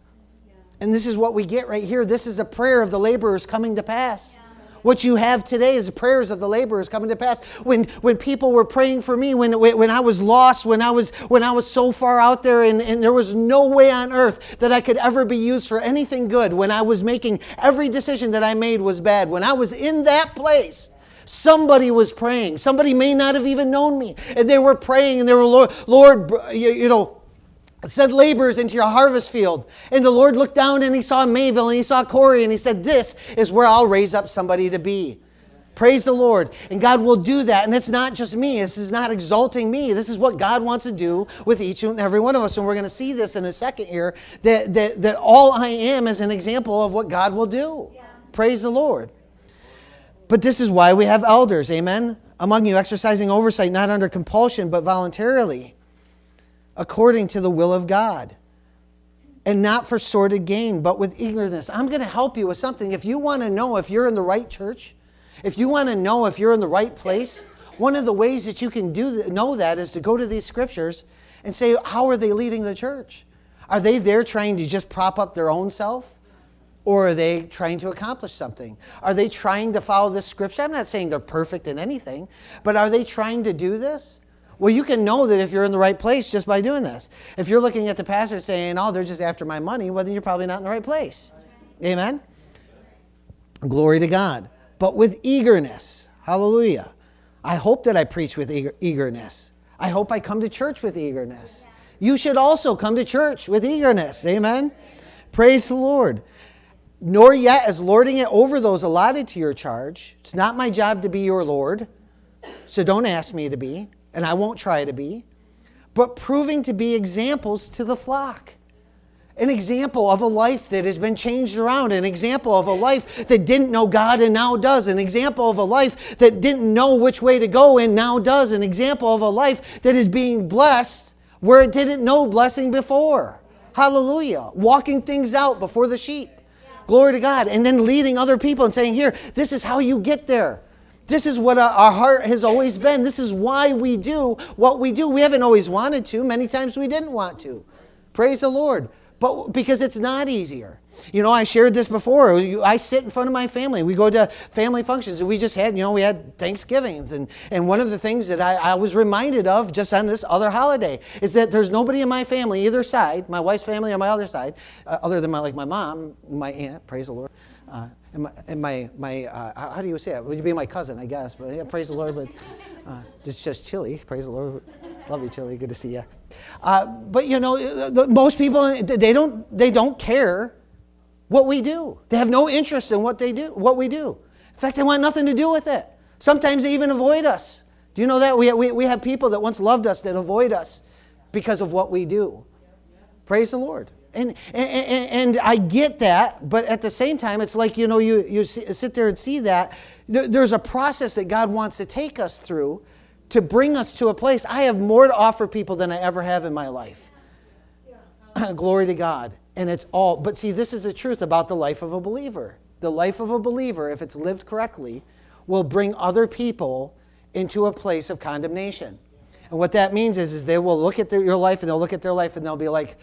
And this is what we get right here. This is a prayer of the laborers coming to pass. What you have today is the prayers of the laborers coming to pass. When, when people were praying for me, when, when I was lost, when I was, when I was so far out there and, and there was no way on earth that I could ever be used for anything good, when I was making every decision that I made was bad, when I was in that place, Somebody was praying. Somebody may not have even known me. And they were praying and they were, Lord, Lord you, you know, send laborers into your harvest field. And the Lord looked down and he saw Mayville and he saw Corey and he said, This is where I'll raise up somebody to be. Praise the Lord. And God will do that. And it's not just me. This is not exalting me. This is what God wants to do with each and every one of us. And we're going to see this in a second here that, that, that all I am is an example of what God will do. Yeah. Praise the Lord. But this is why we have elders, amen? Among you, exercising oversight not under compulsion, but voluntarily, according to the will of God. And not for sordid gain, but with eagerness. I'm going to help you with something. If you want to know if you're in the right church, if you want to know if you're in the right place, one of the ways that you can do know that is to go to these scriptures and say, how are they leading the church? Are they there trying to just prop up their own self? Or are they trying to accomplish something? Are they trying to follow this scripture? I'm not saying they're perfect in anything, but are they trying to do this? Well, you can know that if you're in the right place just by doing this. If you're looking at the pastor saying, oh, they're just after my money, well, then you're probably not in the right place. Amen? Glory to God. But with eagerness. Hallelujah. I hope that I preach with eager- eagerness. I hope I come to church with eagerness. You should also come to church with eagerness. Amen? Praise the Lord nor yet as lording it over those allotted to your charge. It's not my job to be your Lord, so don't ask me to be, and I won't try to be, but proving to be examples to the flock. An example of a life that has been changed around, an example of a life that didn't know God and now does, an example of a life that didn't know which way to go and now does, an example of a life that is being blessed where it didn't know blessing before. Hallelujah. Walking things out before the sheep. Glory to God. And then leading other people and saying, Here, this is how you get there. This is what our heart has always been. This is why we do what we do. We haven't always wanted to, many times we didn't want to. Praise the Lord. But because it's not easier. You know, I shared this before. I sit in front of my family. We go to family functions. We just had, you know, we had Thanksgivings. And, and one of the things that I, I was reminded of just on this other holiday is that there's nobody in my family, either side, my wife's family on my other side, uh, other than my, like my mom, my aunt, praise the Lord. Uh, and my, and my, my uh, how do you say it? Would you be my cousin, I guess? But yeah, praise the Lord. But uh, it's just chilly. Praise the Lord. Love you, Chili. Good to see you. Uh, but you know, most people they don't they don't care what we do. They have no interest in what they do, what we do. In fact, they want nothing to do with it. Sometimes they even avoid us. Do you know that? We, we, we have people that once loved us that avoid us because of what we do. Praise the Lord. And, and, and I get that, but at the same time, it's like, you know, you, you sit there and see that. There's a process that God wants to take us through to bring us to a place. I have more to offer people than I ever have in my life. Glory to God and it's all but see this is the truth about the life of a believer the life of a believer if it's lived correctly will bring other people into a place of condemnation and what that means is, is they will look at their, your life and they'll look at their life and they'll be like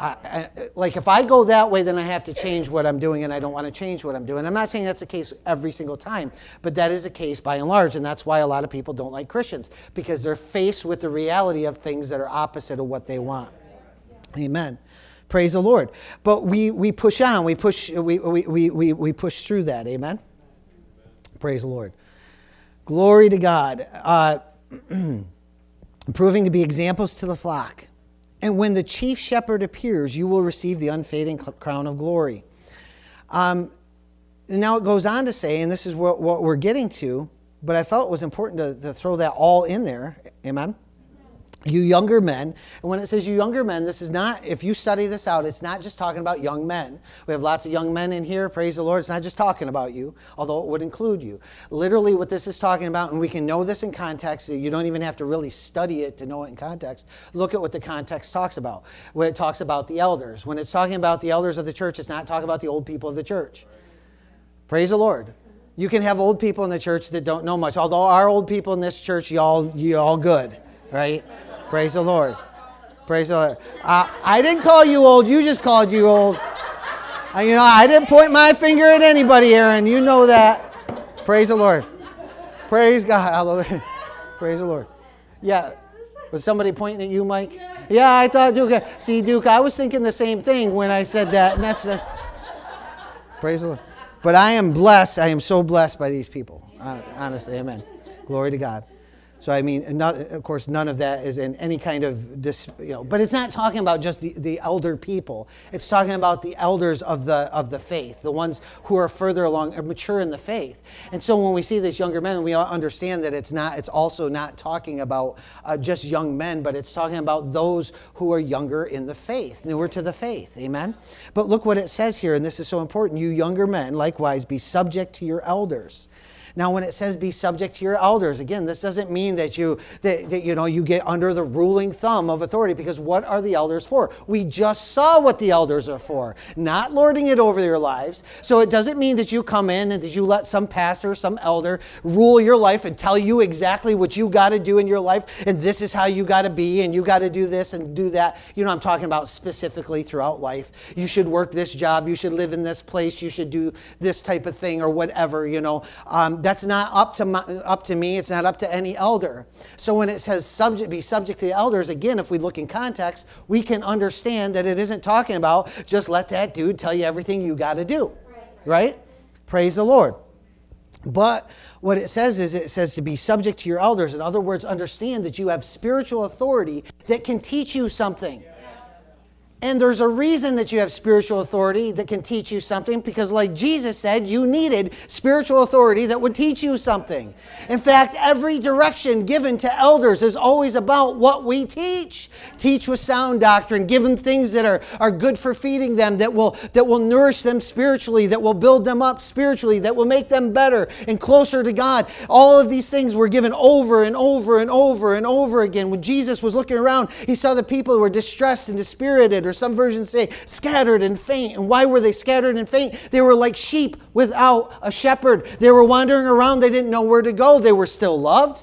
I, I, like if I go that way, then I have to change what I'm doing, and I don't want to change what I'm doing. I'm not saying that's the case every single time, but that is the case by and large, and that's why a lot of people don't like Christians because they're faced with the reality of things that are opposite of what they want. Amen. Praise the Lord. But we, we push on, we push, we, we, we, we push through that. Amen? Praise the Lord. Glory to God. Uh, proving to be examples to the flock. And when the chief shepherd appears, you will receive the unfading crown of glory. Um, now it goes on to say, and this is what, what we're getting to, but I felt it was important to, to throw that all in there. Amen? You younger men. And when it says you younger men, this is not, if you study this out, it's not just talking about young men. We have lots of young men in here, praise the Lord. It's not just talking about you, although it would include you. Literally, what this is talking about, and we can know this in context, you don't even have to really study it to know it in context. Look at what the context talks about. When it talks about the elders, when it's talking about the elders of the church, it's not talking about the old people of the church. Praise the Lord. You can have old people in the church that don't know much. Although our old people in this church, y'all, you all good, right? Praise the Lord. Praise the Lord. I didn't call you old. You just called you old. You know, I didn't point my finger at anybody, Aaron. You know that. Praise the Lord. Praise God. Hallelujah. Praise the Lord. Yeah. Was somebody pointing at you, Mike? Yeah, I thought Duke. See, Duke, I was thinking the same thing when I said that, and that's the. Praise the Lord. But I am blessed. I am so blessed by these people. Honestly, amen. Glory to God. So I mean, not, of course, none of that is in any kind of, dis, you know, but it's not talking about just the, the elder people. It's talking about the elders of the of the faith, the ones who are further along, are mature in the faith. And so when we see these younger men, we understand that it's not. It's also not talking about uh, just young men, but it's talking about those who are younger in the faith, newer to the faith. Amen. But look what it says here, and this is so important. You younger men, likewise, be subject to your elders now, when it says be subject to your elders, again, this doesn't mean that you that, that, you know you get under the ruling thumb of authority because what are the elders for? We just saw what the elders are for, not lording it over your lives. So it doesn't mean that you come in and that you let some pastor, some elder rule your life and tell you exactly what you got to do in your life and this is how you got to be and you got to do this and do that. You know, I'm talking about specifically throughout life. You should work this job, you should live in this place, you should do this type of thing or whatever, you know. Um, that's not up to, my, up to me. It's not up to any elder. So when it says subject, be subject to the elders, again, if we look in context, we can understand that it isn't talking about just let that dude tell you everything you got to do. Right. right? Praise the Lord. But what it says is it says to be subject to your elders. In other words, understand that you have spiritual authority that can teach you something. And there's a reason that you have spiritual authority that can teach you something because, like Jesus said, you needed spiritual authority that would teach you something. In fact, every direction given to elders is always about what we teach. Teach with sound doctrine, give them things that are, are good for feeding them, that will, that will nourish them spiritually, that will build them up spiritually, that will make them better and closer to God. All of these things were given over and over and over and over again. When Jesus was looking around, he saw the people who were distressed and dispirited or some versions say scattered and faint. And why were they scattered and faint? They were like sheep without a shepherd. They were wandering around, they didn't know where to go. They were still loved,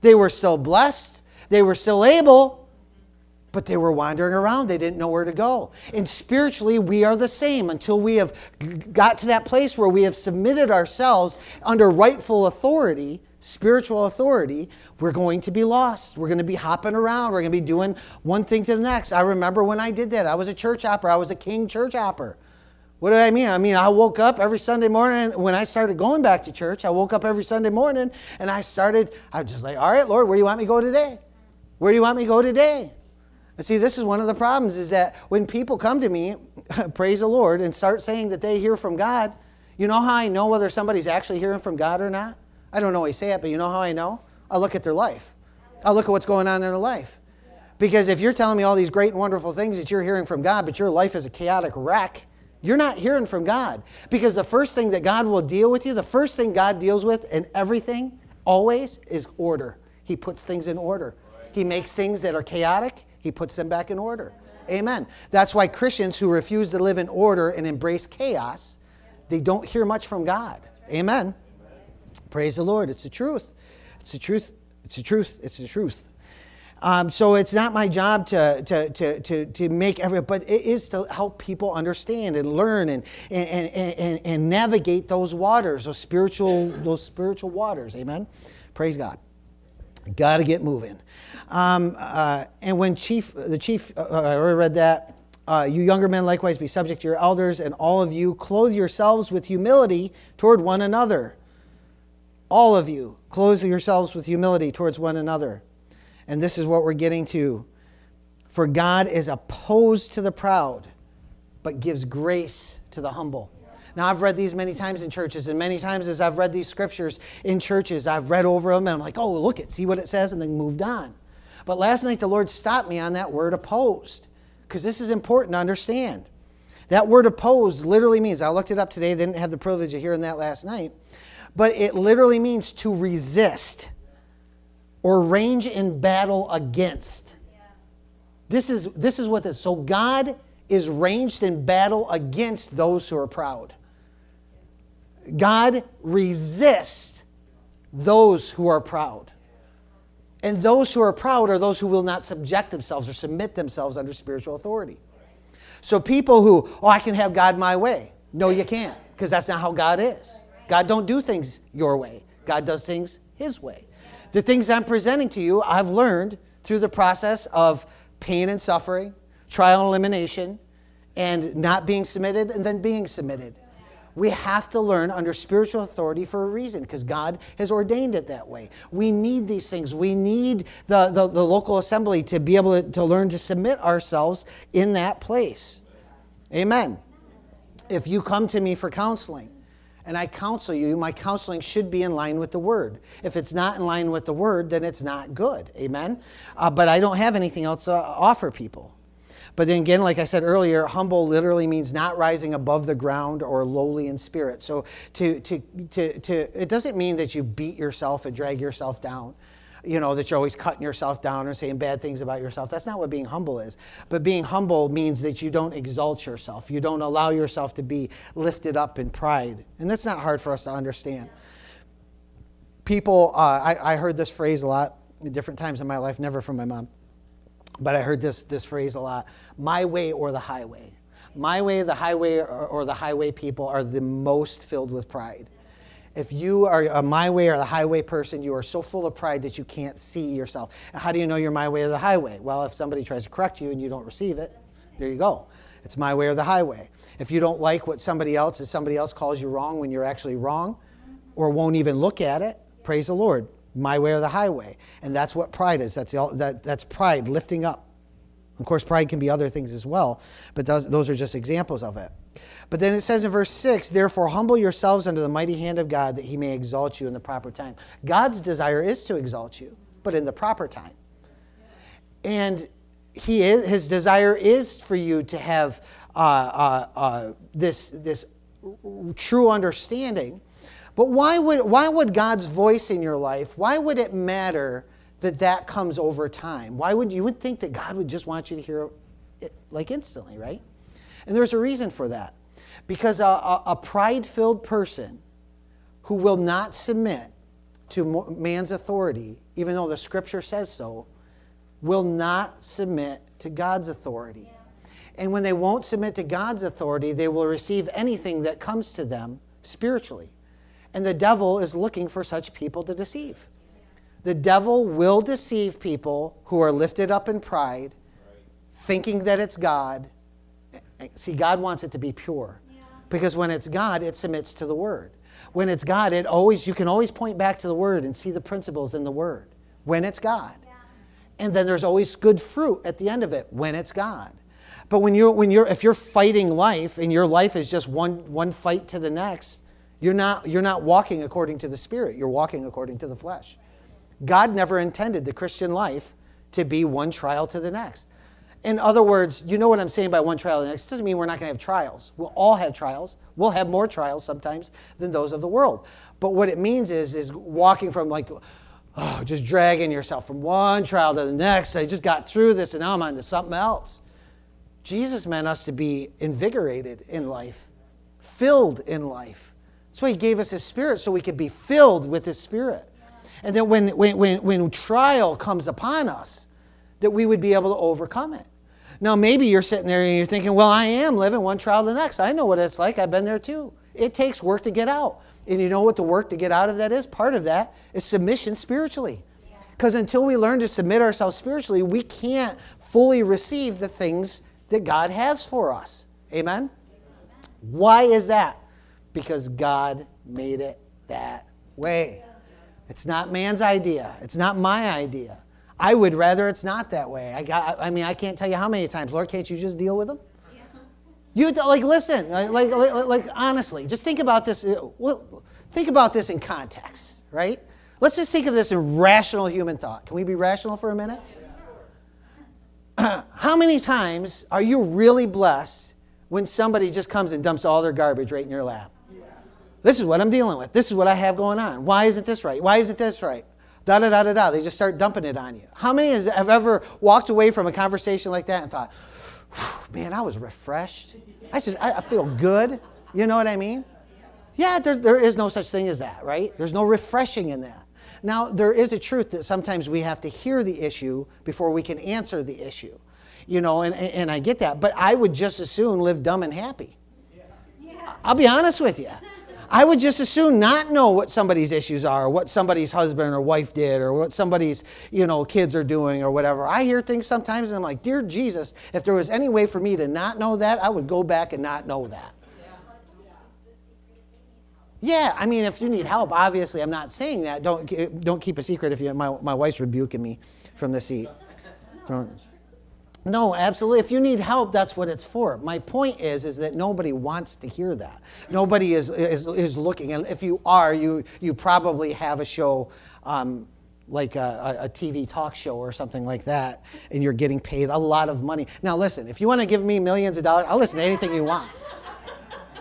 they were still blessed, they were still able. but they were wandering around. They didn't know where to go. And spiritually, we are the same until we have got to that place where we have submitted ourselves under rightful authority, spiritual authority. We're going to be lost. We're going to be hopping around. We're going to be doing one thing to the next. I remember when I did that. I was a church hopper, I was a king church hopper. What do I mean? I mean, I woke up every Sunday morning. When I started going back to church, I woke up every Sunday morning and I started, I was just like, all right, Lord, where do you want me to go today? Where do you want me to go today? And see, this is one of the problems is that when people come to me, praise the Lord, and start saying that they hear from God, you know how I know whether somebody's actually hearing from God or not? I don't always say it, but you know how I know? I look at their life. I look at what's going on in their life. Because if you're telling me all these great and wonderful things that you're hearing from God, but your life is a chaotic wreck, you're not hearing from God. Because the first thing that God will deal with you, the first thing God deals with in everything, always, is order. He puts things in order. He makes things that are chaotic, He puts them back in order. Amen. That's why Christians who refuse to live in order and embrace chaos, they don't hear much from God. Amen. Praise the Lord. It's the truth. It's the truth. It's the truth. It's the truth. Um, so it's not my job to, to, to, to, to make every, but it is to help people understand and learn and, and, and, and, and navigate those waters, those spiritual, those spiritual waters. Amen. Praise God. Got to get moving. Um, uh, and when chief, the chief, uh, I already read that. Uh, you younger men likewise be subject to your elders, and all of you clothe yourselves with humility toward one another. All of you clothe yourselves with humility towards one another. And this is what we're getting to. For God is opposed to the proud, but gives grace to the humble. Now, I've read these many times in churches, and many times as I've read these scriptures in churches, I've read over them and I'm like, oh, look it, see what it says, and then moved on. But last night, the Lord stopped me on that word opposed, because this is important to understand. That word opposed literally means, I looked it up today, didn't have the privilege of hearing that last night, but it literally means to resist or range in battle against. This is, this is what this. So God is ranged in battle against those who are proud. God resists those who are proud. And those who are proud are those who will not subject themselves or submit themselves under spiritual authority. So people who, oh, I can have God my way. No, you can't, because that's not how God is. God don't do things your way. God does things his way. The things I'm presenting to you, I've learned through the process of pain and suffering, trial and elimination, and not being submitted and then being submitted. We have to learn under spiritual authority for a reason because God has ordained it that way. We need these things. We need the, the, the local assembly to be able to, to learn to submit ourselves in that place. Amen. If you come to me for counseling, and I counsel you, my counseling should be in line with the Word. If it's not in line with the Word, then it's not good. Amen? Uh, but I don't have anything else to offer people. But then again, like I said earlier, humble literally means not rising above the ground or lowly in spirit. So to, to, to, to, it doesn't mean that you beat yourself and drag yourself down you know, that you're always cutting yourself down or saying bad things about yourself. That's not what being humble is. But being humble means that you don't exalt yourself. You don't allow yourself to be lifted up in pride. And that's not hard for us to understand. People, uh, I, I heard this phrase a lot at different times in my life, never from my mom. But I heard this, this phrase a lot my way or the highway. My way, the highway, or, or the highway people are the most filled with pride. If you are a my way or the highway person, you are so full of pride that you can't see yourself. how do you know you're my way or the highway? Well, if somebody tries to correct you and you don't receive it, there you go. It's my way or the highway. If you don't like what somebody else is, somebody else calls you wrong when you're actually wrong, or won't even look at it, praise the Lord. My way or the highway. And that's what pride is. That's, the, that, that's pride lifting up. Of course, pride can be other things as well, but those, those are just examples of it. But then it says in verse 6 Therefore, humble yourselves under the mighty hand of God that he may exalt you in the proper time. God's desire is to exalt you, but in the proper time. And he is, his desire is for you to have uh, uh, uh, this, this true understanding. But why would, why would God's voice in your life, why would it matter that that comes over time? Why would you would think that God would just want you to hear it like instantly, right? And there's a reason for that. Because a, a, a pride filled person who will not submit to man's authority, even though the scripture says so, will not submit to God's authority. And when they won't submit to God's authority, they will receive anything that comes to them spiritually. And the devil is looking for such people to deceive. The devil will deceive people who are lifted up in pride, thinking that it's God. See, God wants it to be pure. Because when it's God, it submits to the word. When it's God, it always you can always point back to the word and see the principles in the word. When it's God. And then there's always good fruit at the end of it when it's God. But when you're, when you're, if you're fighting life and your life is just one, one fight to the next, you're not, you're not walking according to the Spirit. You're walking according to the flesh. God never intended the Christian life to be one trial to the next. In other words, you know what I'm saying by one trial to the next. It doesn't mean we're not going to have trials. We'll all have trials. We'll have more trials sometimes than those of the world. But what it means is, is walking from like, oh, just dragging yourself from one trial to the next. I just got through this and now I'm on to something else. Jesus meant us to be invigorated in life, filled in life. That's why he gave us his spirit so we could be filled with his spirit. And then when, when, when, when trial comes upon us, that we would be able to overcome it. Now, maybe you're sitting there and you're thinking, well, I am living one trial to the next. I know what it's like. I've been there too. It takes work to get out. And you know what the work to get out of that is? Part of that is submission spiritually. Because until we learn to submit ourselves spiritually, we can't fully receive the things that God has for us. Amen? Why is that? Because God made it that way. It's not man's idea. It's not my idea. I would rather it's not that way. I, got, I mean, I can't tell you how many times, Lord, can't you just deal with them? You like listen, like, like, like, like, honestly, just think about this. Uh, well, think about this in context, right? Let's just think of this in rational human thought. Can we be rational for a minute? How many times are you really blessed when somebody just comes and dumps all their garbage right in your lap? This is what I'm dealing with. This is what I have going on. Why isn't this right? Why isn't this right? Da da da da da. They just start dumping it on you. How many have ever walked away from a conversation like that and thought, man, I was refreshed. I just I, I feel good. You know what I mean? Yeah, there, there is no such thing as that, right? There's no refreshing in that. Now, there is a truth that sometimes we have to hear the issue before we can answer the issue. You know, and, and I get that. But I would just as soon live dumb and happy. Yeah. I'll be honest with you. I would just as soon not know what somebody's issues are, what somebody's husband or wife did, or what somebody's you know kids are doing, or whatever. I hear things sometimes, and I'm like, dear Jesus, if there was any way for me to not know that, I would go back and not know that. Yeah, I mean, if you need help, obviously, I'm not saying that. Don't don't keep a secret if you. My my wife's rebuking me from the seat. Don't, no, absolutely. If you need help, that's what it's for. My point is, is that nobody wants to hear that. Nobody is, is, is looking. And if you are, you, you probably have a show um, like a, a, TV talk show or something like that, and you're getting paid a lot of money. Now, listen, if you want to give me millions of dollars, I'll listen to anything you want.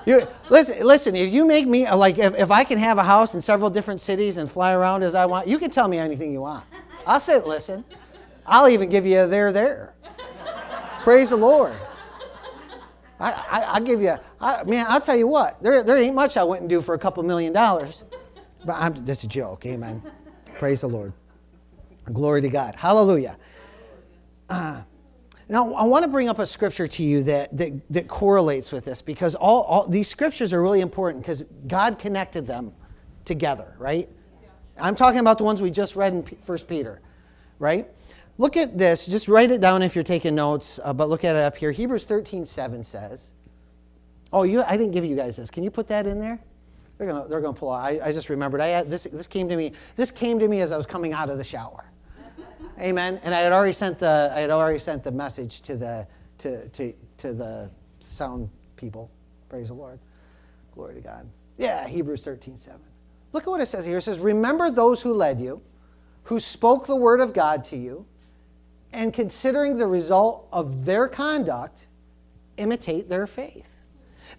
You, listen, listen. If you make me like, if, if I can have a house in several different cities and fly around as I want, you can tell me anything you want. I'll sit, listen. I'll even give you a there, there. Praise the Lord. I, I, I give you, I, man, I'll tell you what, there, there ain't much I wouldn't do for a couple million dollars. But I'm, this is a joke. Amen. Praise the Lord. Glory to God. Hallelujah. Uh, now, I want to bring up a scripture to you that, that, that correlates with this because all, all these scriptures are really important because God connected them together, right? I'm talking about the ones we just read in First Peter, right? Look at this. Just write it down if you're taking notes, uh, but look at it up here. Hebrews 13 7 says, Oh, you, I didn't give you guys this. Can you put that in there? They're gonna, they're gonna pull out. I, I just remembered. I this, this came to me. This came to me as I was coming out of the shower. Amen. And I had already sent the I had already sent the message to the to to to the sound people. Praise the Lord. Glory to God. Yeah, Hebrews 13 7. Look at what it says here. It says, Remember those who led you, who spoke the word of God to you and considering the result of their conduct, imitate their faith.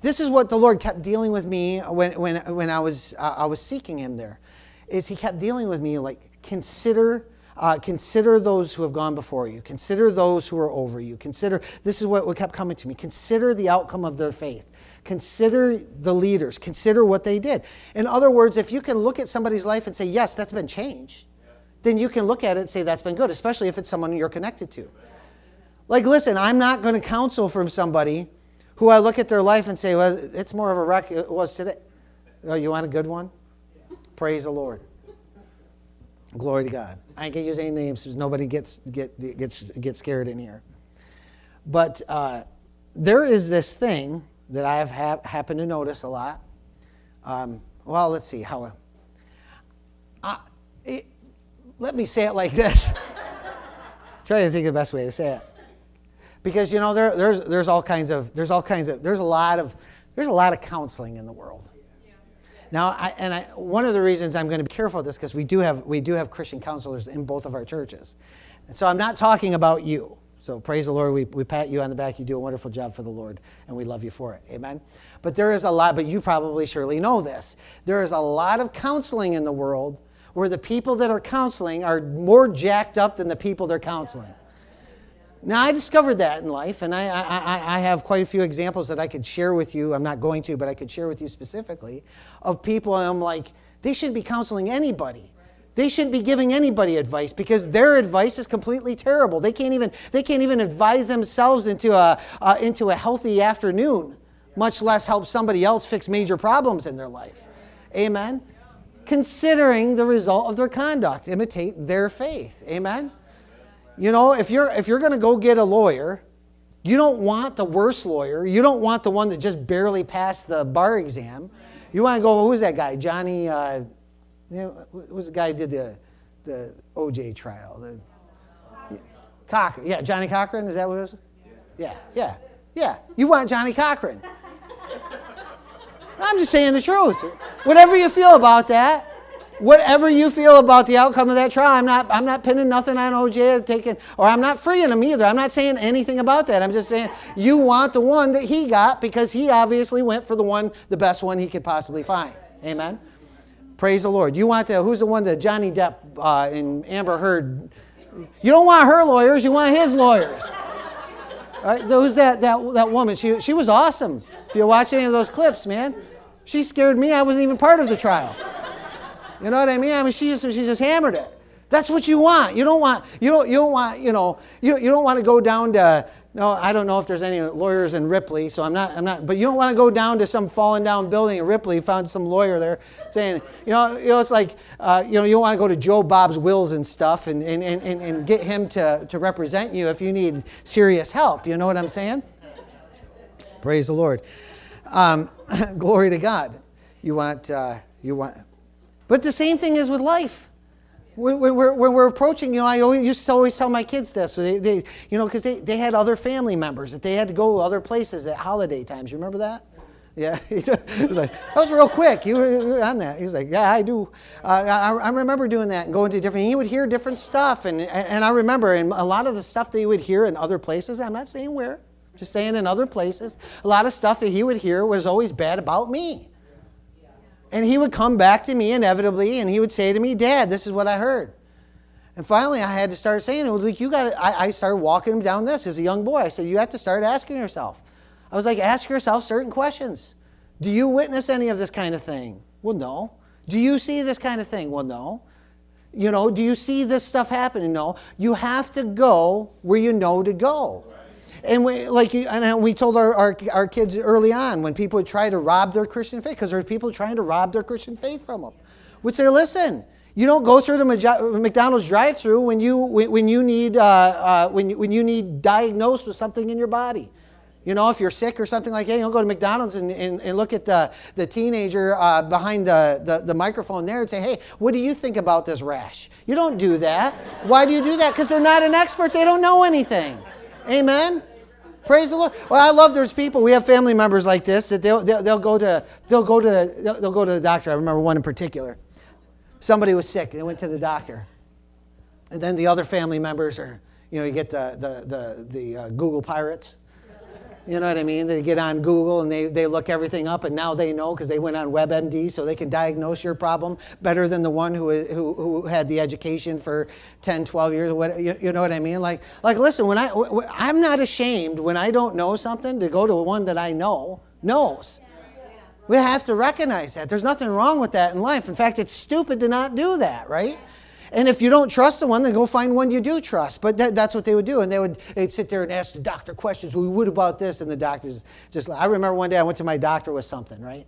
This is what the Lord kept dealing with me when, when, when I, was, uh, I was seeking Him there. Is He kept dealing with me like, consider uh, consider those who have gone before you. Consider those who are over you. Consider, this is what, what kept coming to me. Consider the outcome of their faith. Consider the leaders. Consider what they did. In other words, if you can look at somebody's life and say, yes, that's been changed, then you can look at it and say that's been good, especially if it's someone you're connected to. Like, listen, I'm not going to counsel from somebody who I look at their life and say, well, it's more of a wreck it was today. Oh, you want a good one? Praise the Lord. Glory to God. I ain't gonna use any names so nobody gets get gets gets scared in here. But uh, there is this thing that I have ha- happened to notice a lot. Um, well, let's see how. Uh, it, let me say it like this. trying to think of the best way to say it. Because you know there, there's there's all kinds of there's all kinds of there's a lot of there's a lot of counseling in the world. Now, I, and I, one of the reasons I'm going to be careful with this because we do have we do have Christian counselors in both of our churches, and so I'm not talking about you. So praise the Lord. We, we pat you on the back. You do a wonderful job for the Lord, and we love you for it. Amen. But there is a lot. But you probably surely know this. There is a lot of counseling in the world where the people that are counseling are more jacked up than the people they're counseling. Now, I discovered that in life, and I, I, I, have quite a few examples that I could share with you. I'm not going to, but I could share with you specifically of people I'm like, they shouldn't be counseling anybody. They shouldn't be giving anybody advice because their advice is completely terrible. They can't even, they can't even advise themselves into a, uh, into a healthy afternoon, much less help somebody else fix major problems in their life. Amen? Considering the result of their conduct, imitate their faith. Amen? You know, if you're if you're going to go get a lawyer, you don't want the worst lawyer. You don't want the one that just barely passed the bar exam. You want to go. Who's that guy? Johnnie. Uh, know, who's the guy who did the the OJ trial? The, yeah, Cochran. Yeah, Johnnie Cochran. Is that what it was? Yeah, yeah, yeah. You want Johnnie Cochran. I'm just saying the truth. Whatever you feel about that, whatever you feel about the outcome of that trial, I'm not, I'm not pinning nothing on OJ taking, or I'm not freeing him either. I'm not saying anything about that. I'm just saying you want the one that he got because he obviously went for the one, the best one he could possibly find. Amen. Praise the Lord. You want to, who's the one that Johnny Depp uh, and Amber Heard? You don't want her lawyers, you want his lawyers. Right? Who's that, that, that woman? She, she was awesome. If you watch any of those clips, man, she scared me. I wasn't even part of the trial. You know what I mean? I mean, she just, she just hammered it. That's what you want. You don't want, you don't, you don't want, you know, you, you don't want to go down to, no, I don't know if there's any lawyers in Ripley, so I'm not, I'm not, but you don't want to go down to some fallen down building in Ripley, found some lawyer there saying, you know, you know it's like, uh, you know, you don't want to go to Joe Bob's Wills and stuff and, and, and, and get him to, to represent you if you need serious help. You know what I'm saying? Praise the Lord. Um, glory to God. You want, uh, you want, but the same thing is with life. When, when, we're, when we're approaching, you know, I always, used to always tell my kids this. So they, they you know, because they, they had other family members that they had to go other places at holiday times. You remember that? Yeah, was like, that was real quick. You were on that. He's like, yeah, I do. Uh, I, I, remember doing that and going to different. He would hear different stuff, and and I remember, and a lot of the stuff that he would hear in other places. I'm not saying where, just saying in other places. A lot of stuff that he would hear was always bad about me. And he would come back to me inevitably and he would say to me, Dad, this is what I heard. And finally, I had to start saying it. Like, you got I, I started walking him down this as a young boy. I said, You have to start asking yourself. I was like, Ask yourself certain questions. Do you witness any of this kind of thing? Well, no. Do you see this kind of thing? Well, no. You know, do you see this stuff happening? No. You have to go where you know to go. And we, like, and we told our, our, our kids early on when people would try to rob their Christian faith, because there are people trying to rob their Christian faith from them, would say, listen, you don't go through the McDonald's drive-through when you when you need uh, uh, when when you need diagnosed with something in your body. You know, if you're sick or something like that, you don't go to McDonald's and, and, and look at the, the teenager uh, behind the, the, the, microphone there and say, hey, what do you think about this rash? You don't do that. Why do you do that? Because they're not an expert. They don't know anything. Amen? Praise the Lord. Well, I love there's people. We have family members like this that they'll, they'll, they'll go to they'll go to they'll, they'll go to the doctor. I remember one in particular. Somebody was sick. They went to the doctor, and then the other family members are you know you get the the the, the uh, Google pirates. You know what I mean? They get on Google and they, they look everything up, and now they know because they went on WebMD, so they can diagnose your problem better than the one who, who, who had the education for 10, 12 years. What, you, you know what I mean? Like, like, listen, when I, I'm not ashamed when I don't know something to go to one that I know knows. We have to recognize that. There's nothing wrong with that in life. In fact, it's stupid to not do that, right? And if you don't trust the one, then go find one you do trust. But that, that's what they would do. And they would they'd sit there and ask the doctor questions. Well, what about this? And the doctor's just, I remember one day I went to my doctor with something, right?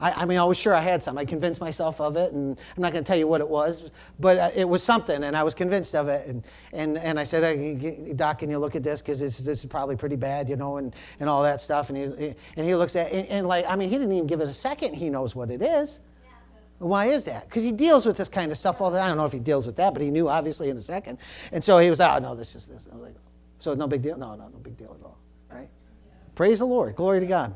I, I mean, I was sure I had some. I convinced myself of it, and I'm not going to tell you what it was, but uh, it was something, and I was convinced of it. And, and, and I said, hey, Doc, can you look at this? Because this, this is probably pretty bad, you know, and, and all that stuff. And he, and he looks at it, and, and like, I mean, he didn't even give it a second. He knows what it is. Why is that? Because he deals with this kind of stuff all the time. I don't know if he deals with that, but he knew obviously in a second. And so he was, like, oh, no, this is this. I was like, so no big deal? No, no, no big deal at all. Right? Praise the Lord. Glory to God.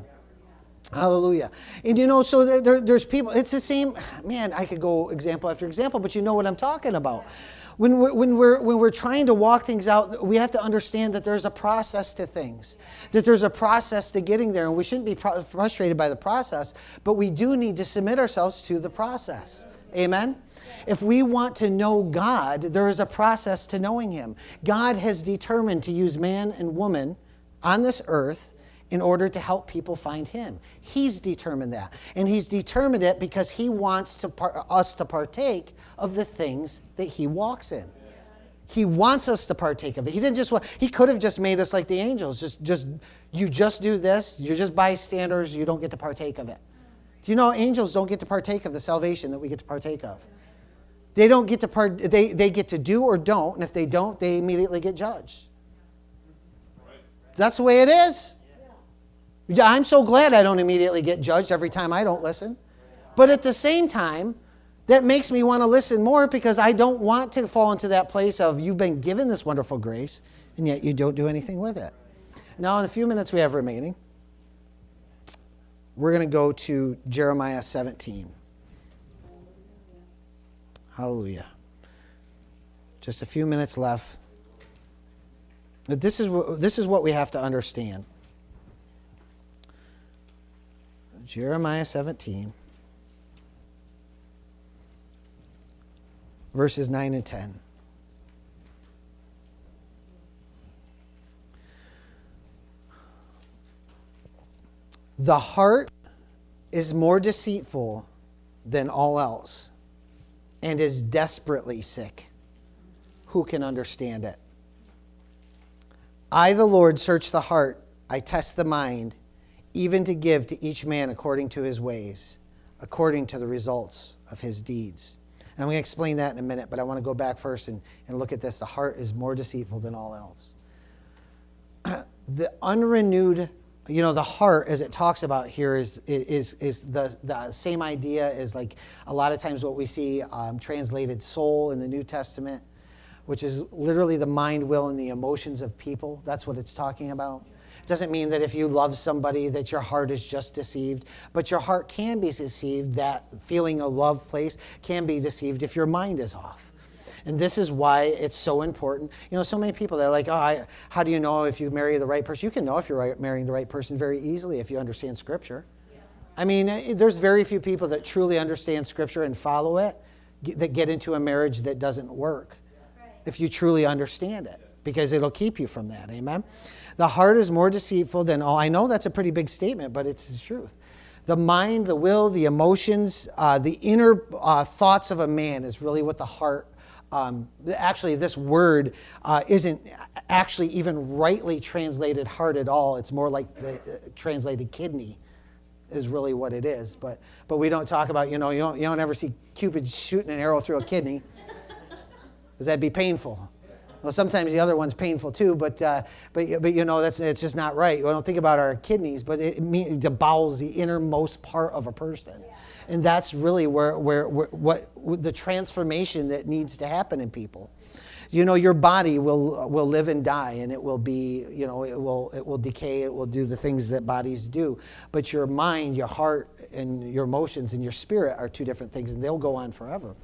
Hallelujah. And you know, so there, there's people, it's the same, man, I could go example after example, but you know what I'm talking about. When we're, when, we're, when we're trying to walk things out, we have to understand that there's a process to things, that there's a process to getting there, and we shouldn't be pro- frustrated by the process, but we do need to submit ourselves to the process. Amen? If we want to know God, there is a process to knowing Him. God has determined to use man and woman on this earth in order to help people find him. He's determined that. And he's determined it because he wants to par- us to partake of the things that he walks in. He wants us to partake of it. He didn't just want, he could have just made us like the angels. Just just you just do this, you're just bystanders, you don't get to partake of it. Do you know angels don't get to partake of the salvation that we get to partake of? They don't get to part they, they get to do or don't, and if they don't, they immediately get judged. That's the way it is. Yeah, I'm so glad I don't immediately get judged every time I don't listen. But at the same time, that makes me want to listen more because I don't want to fall into that place of you've been given this wonderful grace and yet you don't do anything with it. Now, in the few minutes we have remaining, we're going to go to Jeremiah 17. Hallelujah. Just a few minutes left. This is, what, this is what we have to understand. Jeremiah 17, verses 9 and 10. The heart is more deceitful than all else and is desperately sick. Who can understand it? I, the Lord, search the heart, I test the mind even to give to each man according to his ways, according to the results of his deeds. And I'm going to explain that in a minute, but I want to go back first and, and look at this. The heart is more deceitful than all else. the unrenewed, you know, the heart, as it talks about here, is, is, is the, the same idea as like a lot of times what we see um, translated soul in the New Testament, which is literally the mind, will, and the emotions of people. That's what it's talking about doesn't mean that if you love somebody that your heart is just deceived, but your heart can be deceived. That feeling a love place can be deceived if your mind is off. And this is why it's so important. You know, so many people, they're like, oh, I, how do you know if you marry the right person? You can know if you're right, marrying the right person very easily if you understand Scripture. I mean, eh, there's very few people that truly understand Scripture and follow it that get into a marriage that doesn't work if you truly understand it because it'll keep you from that. Amen? The heart is more deceitful than all. I know that's a pretty big statement, but it's the truth. The mind, the will, the emotions, uh, the inner uh, thoughts of a man is really what the heart. Um, actually, this word uh, isn't actually even rightly translated heart at all. It's more like the uh, translated kidney is really what it is. But but we don't talk about you know you don't you don't ever see Cupid shooting an arrow through a kidney because that'd be painful. Well, sometimes the other one's painful too, but, uh, but, but you know, that's, it's just not right. We don't think about our kidneys, but it the bowels, the innermost part of a person. And that's really where, where, where what the transformation that needs to happen in people you know your body will will live and die and it will be you know it will it will decay it will do the things that bodies do but your mind your heart and your emotions and your spirit are two different things and they'll go on forever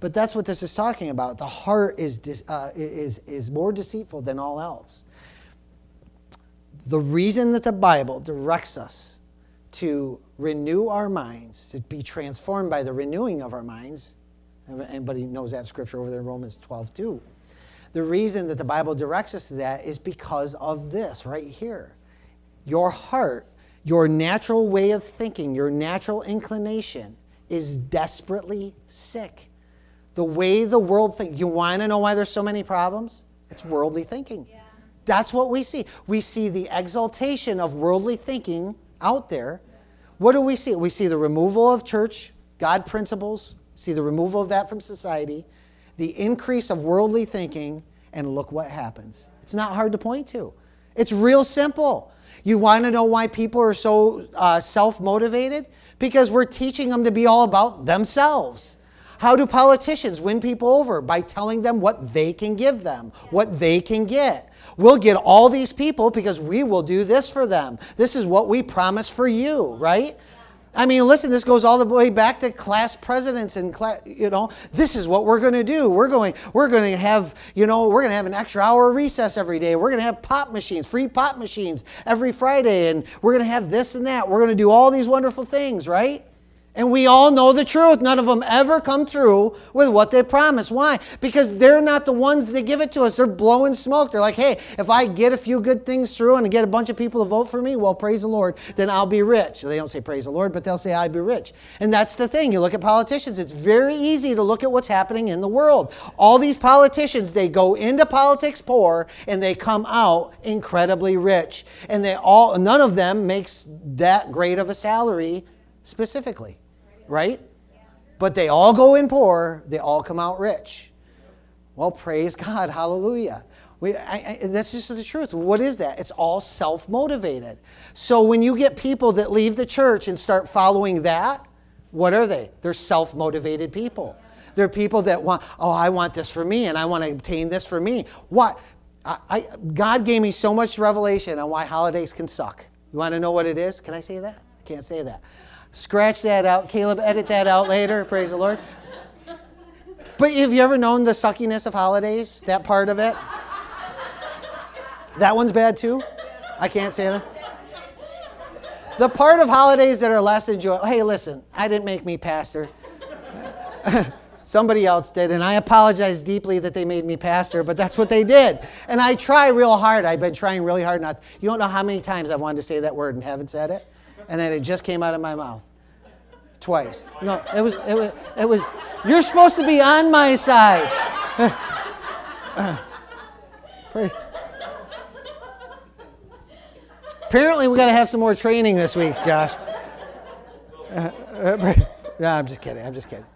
but that's what this is talking about. The heart is, uh, is, is more deceitful than all else. The reason that the Bible directs us to renew our minds, to be transformed by the renewing of our minds, anybody knows that scripture over there in Romans 12 too. The reason that the Bible directs us to that is because of this right here. Your heart, your natural way of thinking, your natural inclination is desperately sick. The way the world thinks. You want to know why there's so many problems? It's worldly thinking. That's what we see. We see the exaltation of worldly thinking out there. What do we see? We see the removal of church, God principles, see the removal of that from society, the increase of worldly thinking, and look what happens. It's not hard to point to. It's real simple. You want to know why people are so uh, self motivated? Because we're teaching them to be all about themselves. How do politicians win people over? By telling them what they can give them, what they can get. We'll get all these people because we will do this for them. This is what we promise for you, right? I mean, listen, this goes all the way back to class presidents and class, you know, this is what we're going to do. We're going we're going to have, you know, we're going to have an extra hour of recess every day. We're going to have pop machines, free pop machines every Friday and we're going to have this and that. We're going to do all these wonderful things, right? And we all know the truth. None of them ever come through with what they promise. Why? Because they're not the ones that give it to us. They're blowing smoke. They're like, hey, if I get a few good things through and get a bunch of people to vote for me, well, praise the Lord, then I'll be rich. They don't say praise the Lord, but they'll say I'll be rich. And that's the thing. You look at politicians, it's very easy to look at what's happening in the world. All these politicians, they go into politics poor and they come out incredibly rich. And they all none of them makes that great of a salary specifically right? But they all go in poor, they all come out rich. Well, praise God, hallelujah. We, I, I, that's just the truth. What is that? It's all self motivated. So when you get people that leave the church and start following that, what are they? They're self motivated people. They're people that want, oh, I want this for me and I want to obtain this for me. What? I, I, God gave me so much revelation on why holidays can suck. You want to know what it is? Can I say that? I can't say that. Scratch that out. Caleb, edit that out later. Praise the Lord. But have you ever known the suckiness of holidays? That part of it? That one's bad too? I can't say that. The part of holidays that are less enjoyable. Hey, listen, I didn't make me pastor. Somebody else did, and I apologize deeply that they made me pastor, but that's what they did. And I try real hard. I've been trying really hard not. You don't know how many times I've wanted to say that word and haven't said it and then it just came out of my mouth twice. No, it was, it was, it was, you're supposed to be on my side. Pray. Apparently, we got to have some more training this week, Josh. Uh, uh, no, I'm just kidding. I'm just kidding.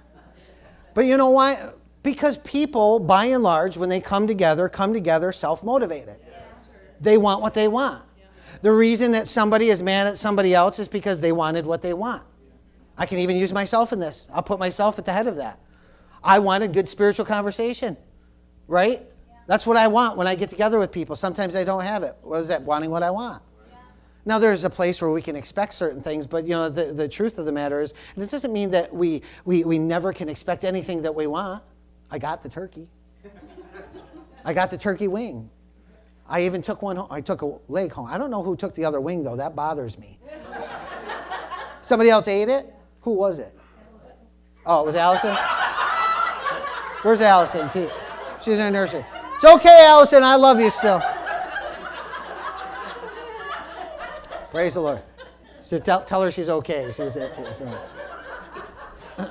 But you know why? Because people, by and large, when they come together, come together self motivated. They want what they want. The reason that somebody is mad at somebody else is because they wanted what they want. I can even use myself in this. I'll put myself at the head of that. I want a good spiritual conversation, right? That's what I want when I get together with people. Sometimes I don't have it. What is that? Wanting what I want. Now, there's a place where we can expect certain things, but you know, the, the truth of the matter is, and it doesn't mean that we, we, we never can expect anything that we want. I got the turkey. I got the turkey wing. I even took one home. I took a leg home. I don't know who took the other wing, though. That bothers me. Somebody else ate it? Who was it? Oh, it was Allison? Where's Allison? She, she's in the nursery. It's okay, Allison. I love you still. Praise the Lord. So tell, tell her she's okay. She's, she's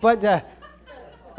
but uh,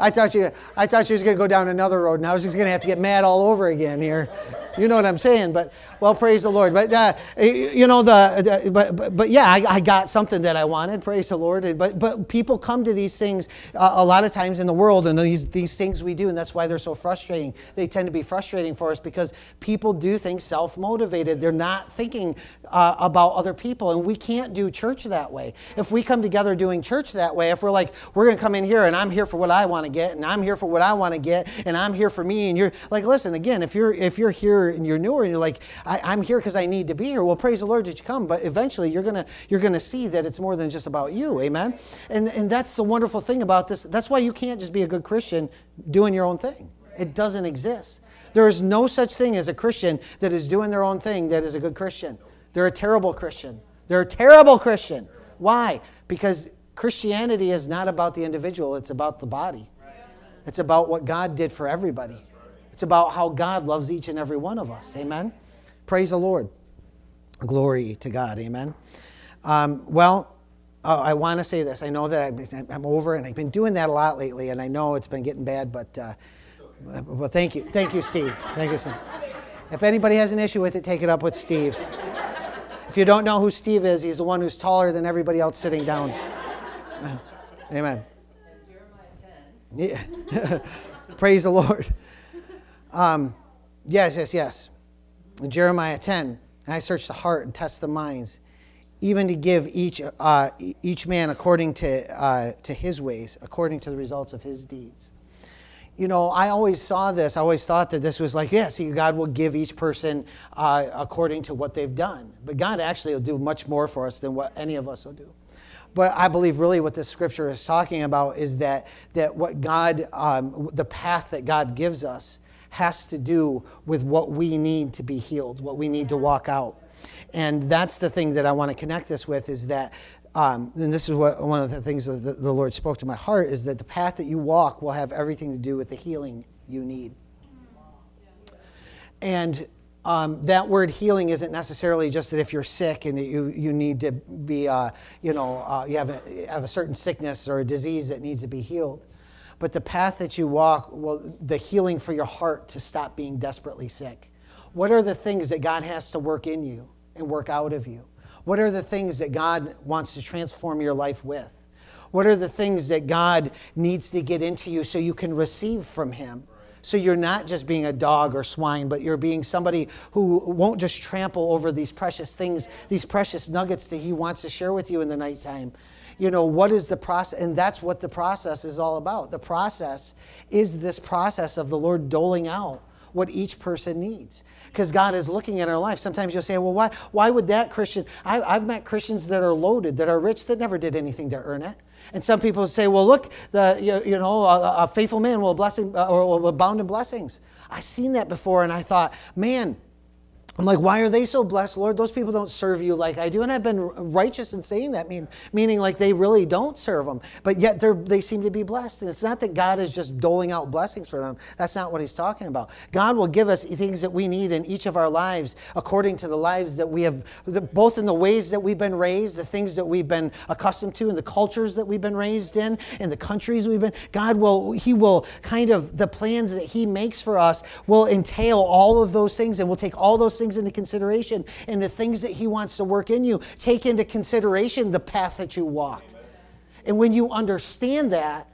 I thought you, I thought she was going to go down another road, and I was just going to have to get mad all over again here. You know what I'm saying? But well, praise the Lord. But uh, you know the, the but, but, but yeah, I, I, got something that I wanted. Praise the Lord. But but people come to these things uh, a lot of times in the world, and these these things we do, and that's why they're so frustrating. They tend to be frustrating for us because people do things self-motivated. They're not thinking uh, about other people, and we can't do church that way. If we come together doing church that way, if we're like we're to come in here and I'm here for what I want to get, and I'm here for what I want to get, and I'm here for me, and you're like, listen, again, if you're if you're here and you're newer and you're like, I, am here because I need to be here. Well, praise the Lord that you come, but eventually you're gonna you're gonna see that it's more than just about you. Amen. And and that's the wonderful thing about this. That's why you can't just be a good Christian doing your own thing. It doesn't exist. There is no such thing as a Christian that is doing their own thing that is a good Christian. They're a terrible Christian. They're a terrible Christian. Why? Because Christianity is not about the individual, it's about the body. It's about what God did for everybody. It's about how God loves each and every one of us. Amen. Praise the Lord. Glory to God. Amen. Um, well, uh, I want to say this. I know that I'm, I'm, over, and I've been doing that a lot lately, and I know it's been getting bad, but uh, well, thank you. Thank you, Steve. Thank you, Steve. If anybody has an issue with it, take it up with Steve. If you don't know who Steve is, he's the one who's taller than everybody else sitting down. Amen. Yeah. Praise the Lord. Um, yes, yes, yes. Jeremiah 10, I search the heart and test the minds, even to give each, uh, each man according to, uh, to his ways, according to the results of his deeds. You know, I always saw this, I always thought that this was like, yeah, see, God will give each person uh, according to what they've done. But God actually will do much more for us than what any of us will do. But I believe really what this scripture is talking about is that, that what God, um, the path that God gives us, has to do with what we need to be healed, what we need to walk out. And that's the thing that I want to connect this with is that, um, and this is what one of the things that the, the Lord spoke to my heart is that the path that you walk will have everything to do with the healing you need. And um, that word healing isn't necessarily just that if you're sick and you, you need to be, uh, you know, uh, you have a, have a certain sickness or a disease that needs to be healed. But the path that you walk, well, the healing for your heart to stop being desperately sick. What are the things that God has to work in you and work out of you? What are the things that God wants to transform your life with? What are the things that God needs to get into you so you can receive from Him? So you're not just being a dog or swine, but you're being somebody who won't just trample over these precious things, these precious nuggets that He wants to share with you in the nighttime. You know, what is the process? And that's what the process is all about. The process is this process of the Lord doling out what each person needs. Because God is looking at our life. Sometimes you'll say, well, why, why would that Christian? I, I've met Christians that are loaded, that are rich, that never did anything to earn it. And some people say, well, look, the, you, you know, a, a, faithful man will, blessing, uh, or will abound in blessings. I've seen that before, and I thought, man, I'm like, why are they so blessed, Lord? Those people don't serve you like I do. And I've been righteous in saying that, mean, meaning like they really don't serve them. But yet they seem to be blessed. And it's not that God is just doling out blessings for them. That's not what he's talking about. God will give us things that we need in each of our lives according to the lives that we have, both in the ways that we've been raised, the things that we've been accustomed to, and the cultures that we've been raised in, and the countries we've been. God will, he will kind of, the plans that he makes for us will entail all of those things, and we'll take all those things things into consideration and the things that He wants to work in you. Take into consideration the path that you walked. And when you understand that,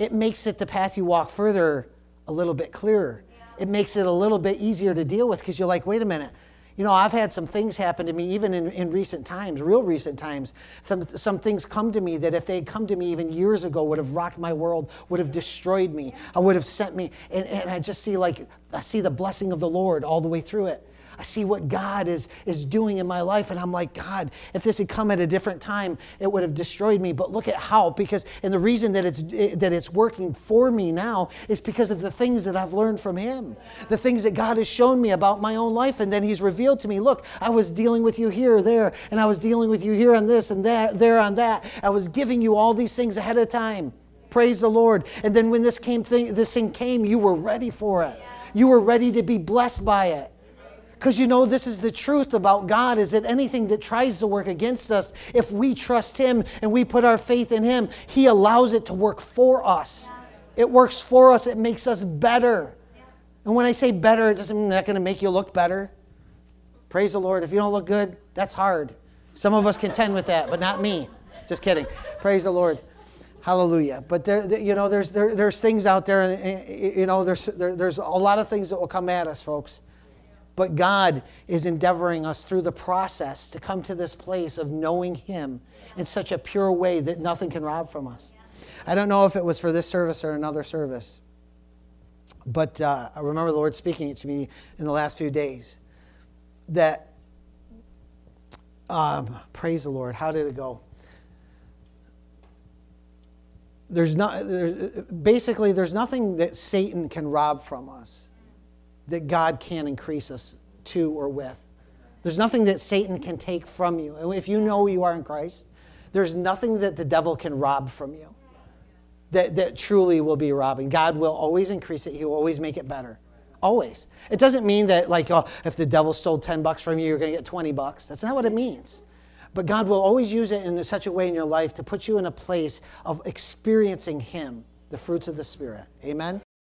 it makes it the path you walk further a little bit clearer. It makes it a little bit easier to deal with because you're like, wait a minute. You know, I've had some things happen to me even in, in recent times, real recent times. Some, some things come to me that if they had come to me even years ago would have rocked my world, would have destroyed me. I would have sent me, and, and I just see like, I see the blessing of the Lord all the way through it. I see what God is, is doing in my life. And I'm like, God, if this had come at a different time, it would have destroyed me. But look at how, because, and the reason that it's, that it's working for me now is because of the things that I've learned from Him, the things that God has shown me about my own life. And then He's revealed to me, look, I was dealing with you here, there, and I was dealing with you here on this and that, there on that. I was giving you all these things ahead of time. Praise the Lord. And then when this came thing, this thing came, you were ready for it. You were ready to be blessed by it. Because you know, this is the truth about God is that anything that tries to work against us, if we trust Him and we put our faith in Him, He allows it to work for us. It works for us, it makes us better. And when I say better, it doesn't mean that going to make you look better. Praise the Lord. If you don't look good, that's hard. Some of us contend with that, but not me. Just kidding. Praise the Lord. Hallelujah. But there, you know, there's there, there's things out there, and you know, there's there, there's a lot of things that will come at us, folks. But God is endeavoring us through the process to come to this place of knowing Him in such a pure way that nothing can rob from us. I don't know if it was for this service or another service, but uh, I remember the Lord speaking it to me in the last few days that, um, praise the Lord, how did it go? There's not, there's, basically, there's nothing that Satan can rob from us that God can increase us to or with. There's nothing that Satan can take from you. If you know you are in Christ, there's nothing that the devil can rob from you that, that truly will be robbing. God will always increase it, He will always make it better. Always. It doesn't mean that, like, oh, if the devil stole 10 bucks from you, you're going to get 20 bucks. That's not what it means. but God will always use it in such a way in your life to put you in a place of experiencing Him, the fruits of the Spirit. Amen?